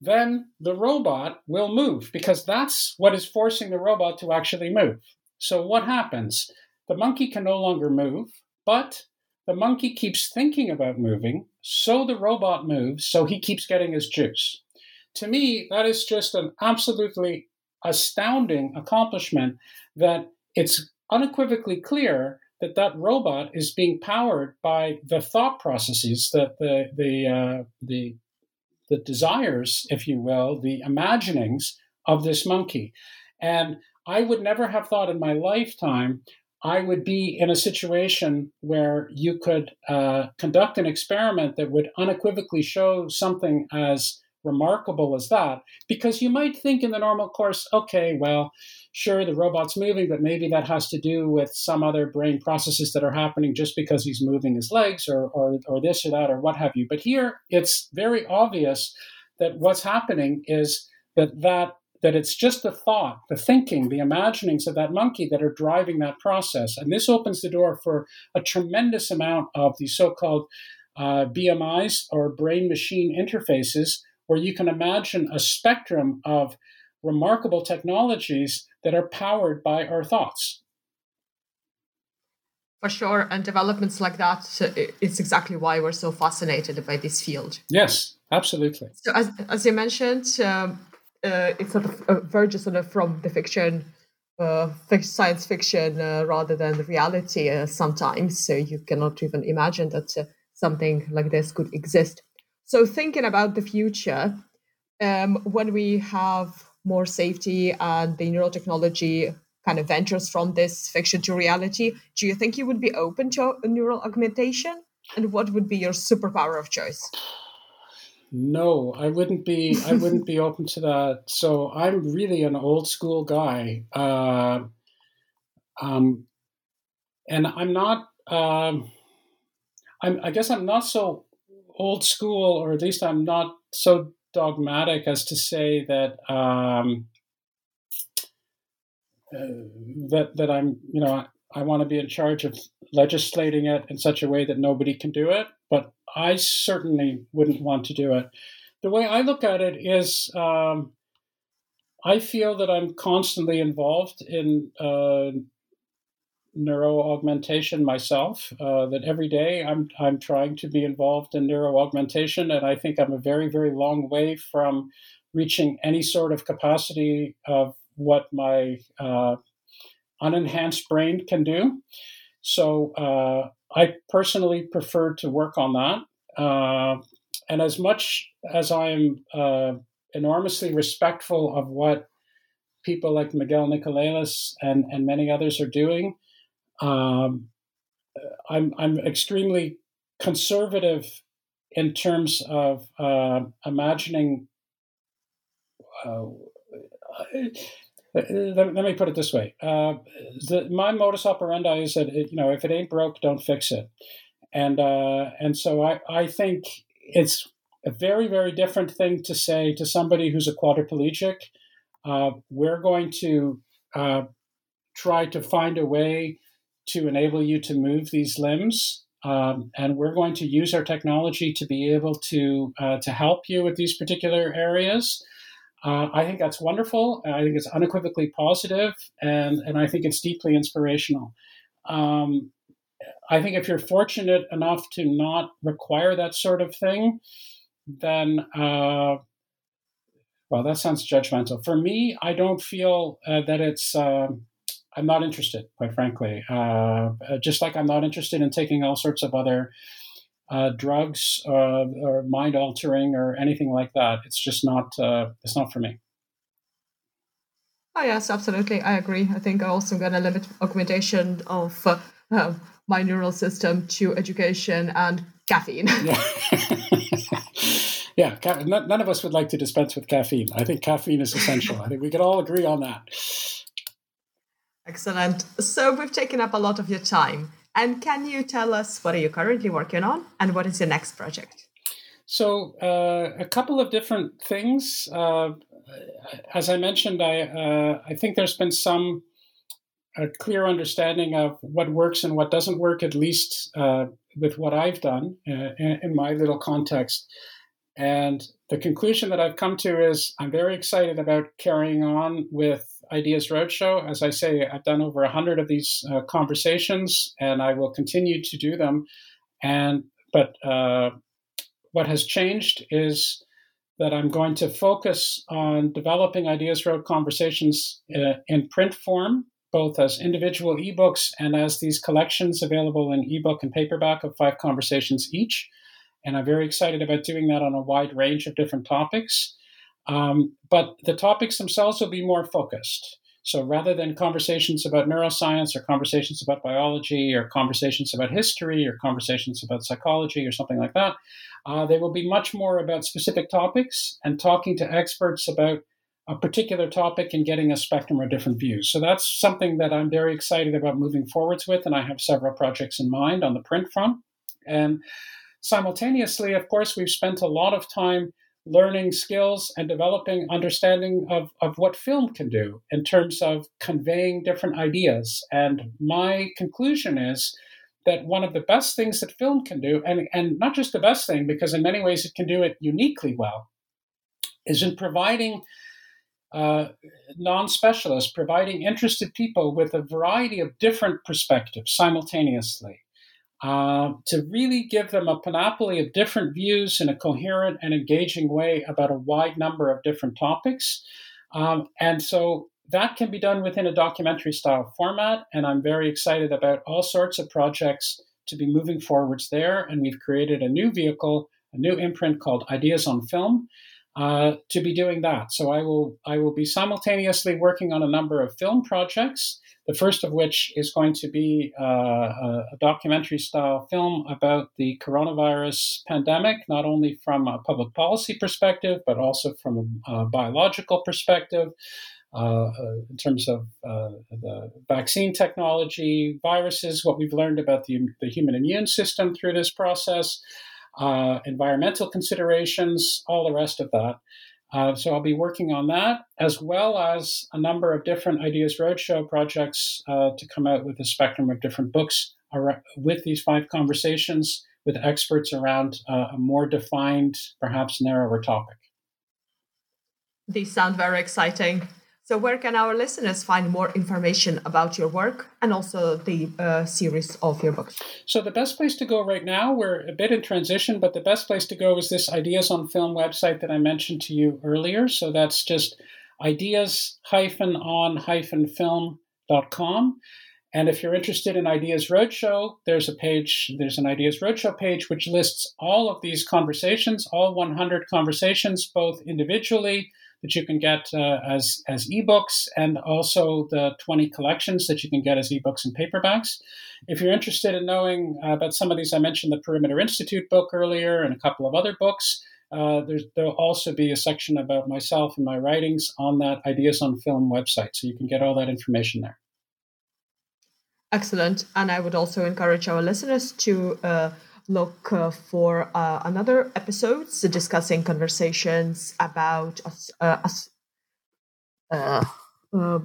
then the robot will move because that's what is forcing the robot to actually move. So, what happens? The monkey can no longer move, but the monkey keeps thinking about moving, so the robot moves, so he keeps getting his juice. To me, that is just an absolutely astounding accomplishment that it's unequivocally clear that that robot is being powered by the thought processes, the the the uh, the, the desires, if you will, the imaginings of this monkey. And I would never have thought in my lifetime I would be in a situation where you could uh, conduct an experiment that would unequivocally show something as remarkable as that because you might think in the normal course okay well sure the robot's moving but maybe that has to do with some other brain processes that are happening just because he's moving his legs or or, or this or that or what have you but here it's very obvious that what's happening is that that that it's just the thought, the thinking, the imaginings of that monkey that are driving that process. And this opens the door for a tremendous amount of these so called uh, BMIs or brain machine interfaces, where you can imagine a spectrum of remarkable technologies that are powered by our thoughts. For sure, and developments like that is exactly why we're so fascinated by this field. Yes, absolutely. So, as, as you mentioned, um, uh, it sort of uh, verges sort of from the fiction, uh, science fiction, uh, rather than the reality uh, sometimes. So you cannot even imagine that uh, something like this could exist. So, thinking about the future, um, when we have more safety and the neurotechnology kind of ventures from this fiction to reality, do you think you would be open to neural augmentation? And what would be your superpower of choice? No, I wouldn't be. I wouldn't be <laughs> open to that. So I'm really an old school guy, uh, um, and I'm not. Um, I'm, I guess I'm not so old school, or at least I'm not so dogmatic as to say that um, uh, that that I'm you know I, I want to be in charge of legislating it in such a way that nobody can do it, but I certainly wouldn't want to do it. The way I look at it is. Um, I feel that I'm constantly involved in uh, neuro augmentation myself. Uh, that every day I'm I'm trying to be involved in neuro augmentation, and I think I'm a very very long way from reaching any sort of capacity of what my uh, unenhanced brain can do. So uh, I personally prefer to work on that. Uh, and as much as I am uh, enormously respectful of what people like Miguel Nicolelis and, and many others are doing, um, I'm I'm extremely conservative in terms of uh, imagining. Uh, let, let, me put it this way: uh, the, my modus operandi is that you know if it ain't broke, don't fix it, and uh, and so I I think it's a very very different thing to say to somebody who's a quadriplegic. Uh, we're going to uh, try to find a way to enable you to move these limbs. Um, and we're going to use our technology to be able to uh, to help you with these particular areas. Uh, I think that's wonderful. I think it's unequivocally positive, and and I think it's deeply inspirational. Um, I think if you're fortunate enough to not require that sort of thing, then uh, well, that sounds judgmental. For me, I don't feel uh, that it's. Um, I'm not interested, quite frankly. Uh, uh, just like I'm not interested in taking all sorts of other uh, drugs uh, or mind altering or anything like that. It's just not. Uh, it's not for me. Oh yes, absolutely. I agree. I think I'm also going to limit augmentation of my neural system to education and caffeine. <laughs> Yeah. <laughs> yeah, none of us would like to dispense with caffeine. I think caffeine is essential. I think we can all agree on that. Excellent. So we've taken up a lot of your time. And can you tell us what are you currently working on and what is your next project? So uh, a couple of different things. Uh, as I mentioned, I uh, I think there's been some a clear understanding of what works and what doesn't work, at least uh, with what I've done uh, in, in my little context. And the conclusion that I've come to is I'm very excited about carrying on with Ideas Roadshow. As I say, I've done over 100 of these uh, conversations and I will continue to do them. And but uh, what has changed is that I'm going to focus on developing Ideas Road conversations uh, in print form, both as individual ebooks and as these collections available in ebook and paperback of five conversations each. And I'm very excited about doing that on a wide range of different topics. Um, but the topics themselves will be more focused. So rather than conversations about neuroscience or conversations about biology or conversations about history or conversations about psychology or something like that, uh, they will be much more about specific topics and talking to experts about a particular topic and getting a spectrum of different views. So that's something that I'm very excited about moving forwards with, and I have several projects in mind on the print front. And simultaneously, of course, we've spent a lot of time learning skills and developing understanding of, of what film can do in terms of conveying different ideas. And my conclusion is that one of the best things that film can do, and, and not just the best thing, because in many ways it can do it uniquely well, is in providing uh, non specialists, providing interested people with a variety of different perspectives simultaneously. Uh, to really give them a panoply of different views in a coherent and engaging way about a wide number of different topics. Um, and so that can be done within a documentary style format. And I'm very excited about all sorts of projects to be moving forwards there. And we've created a new vehicle, a new imprint called Ideas on Film. Uh, to be doing that, so I will I will be simultaneously working on a number of film projects the first of which is going to be uh, a, documentary style film about the coronavirus pandemic, not only from a public policy perspective, but also from a, biological perspective. Uh, uh, in terms of uh, the vaccine technology, viruses, what we've learned about the, the human immune system through this process, uh, environmental considerations, all the rest of that. Uh, so I'll be working on that, as well as a number of different Ideas Roadshow projects uh, to come out with a spectrum of different books with these five conversations with experts around uh, a more defined, perhaps narrower topic. These sound very exciting. So, where can our listeners find more information about your work and also the uh, series of your books? So, the best place to go right now, we're a bit in transition, but the best place to go is this Ideas on Film website that I mentioned to you earlier. So, that's just ideas on film.com. And if you're interested in Ideas Roadshow, there's a page, there's an Ideas Roadshow page which lists all of these conversations, all 100 conversations, both individually that you can get uh, as as ebooks, and also the 20 collections that you can get as ebooks and paperbacks. If you're interested in knowing uh, about some of these, I mentioned the Perimeter Institute book earlier, and a couple of other books. Uh, there'll also be a section about myself and my writings on that Ideas on Film website, so you can get all that information there. Excellent, and I would also encourage our listeners to uh, look uh, for uh, another episodes discussing conversations about uh, uh, uh,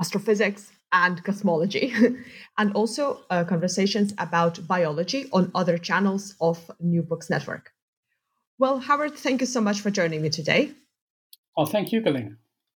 astrophysics and cosmology, <laughs> and also uh, conversations about biology on other channels of New Books Network. Well, Howard, thank you so much for joining me today. Oh, thank you, Galina.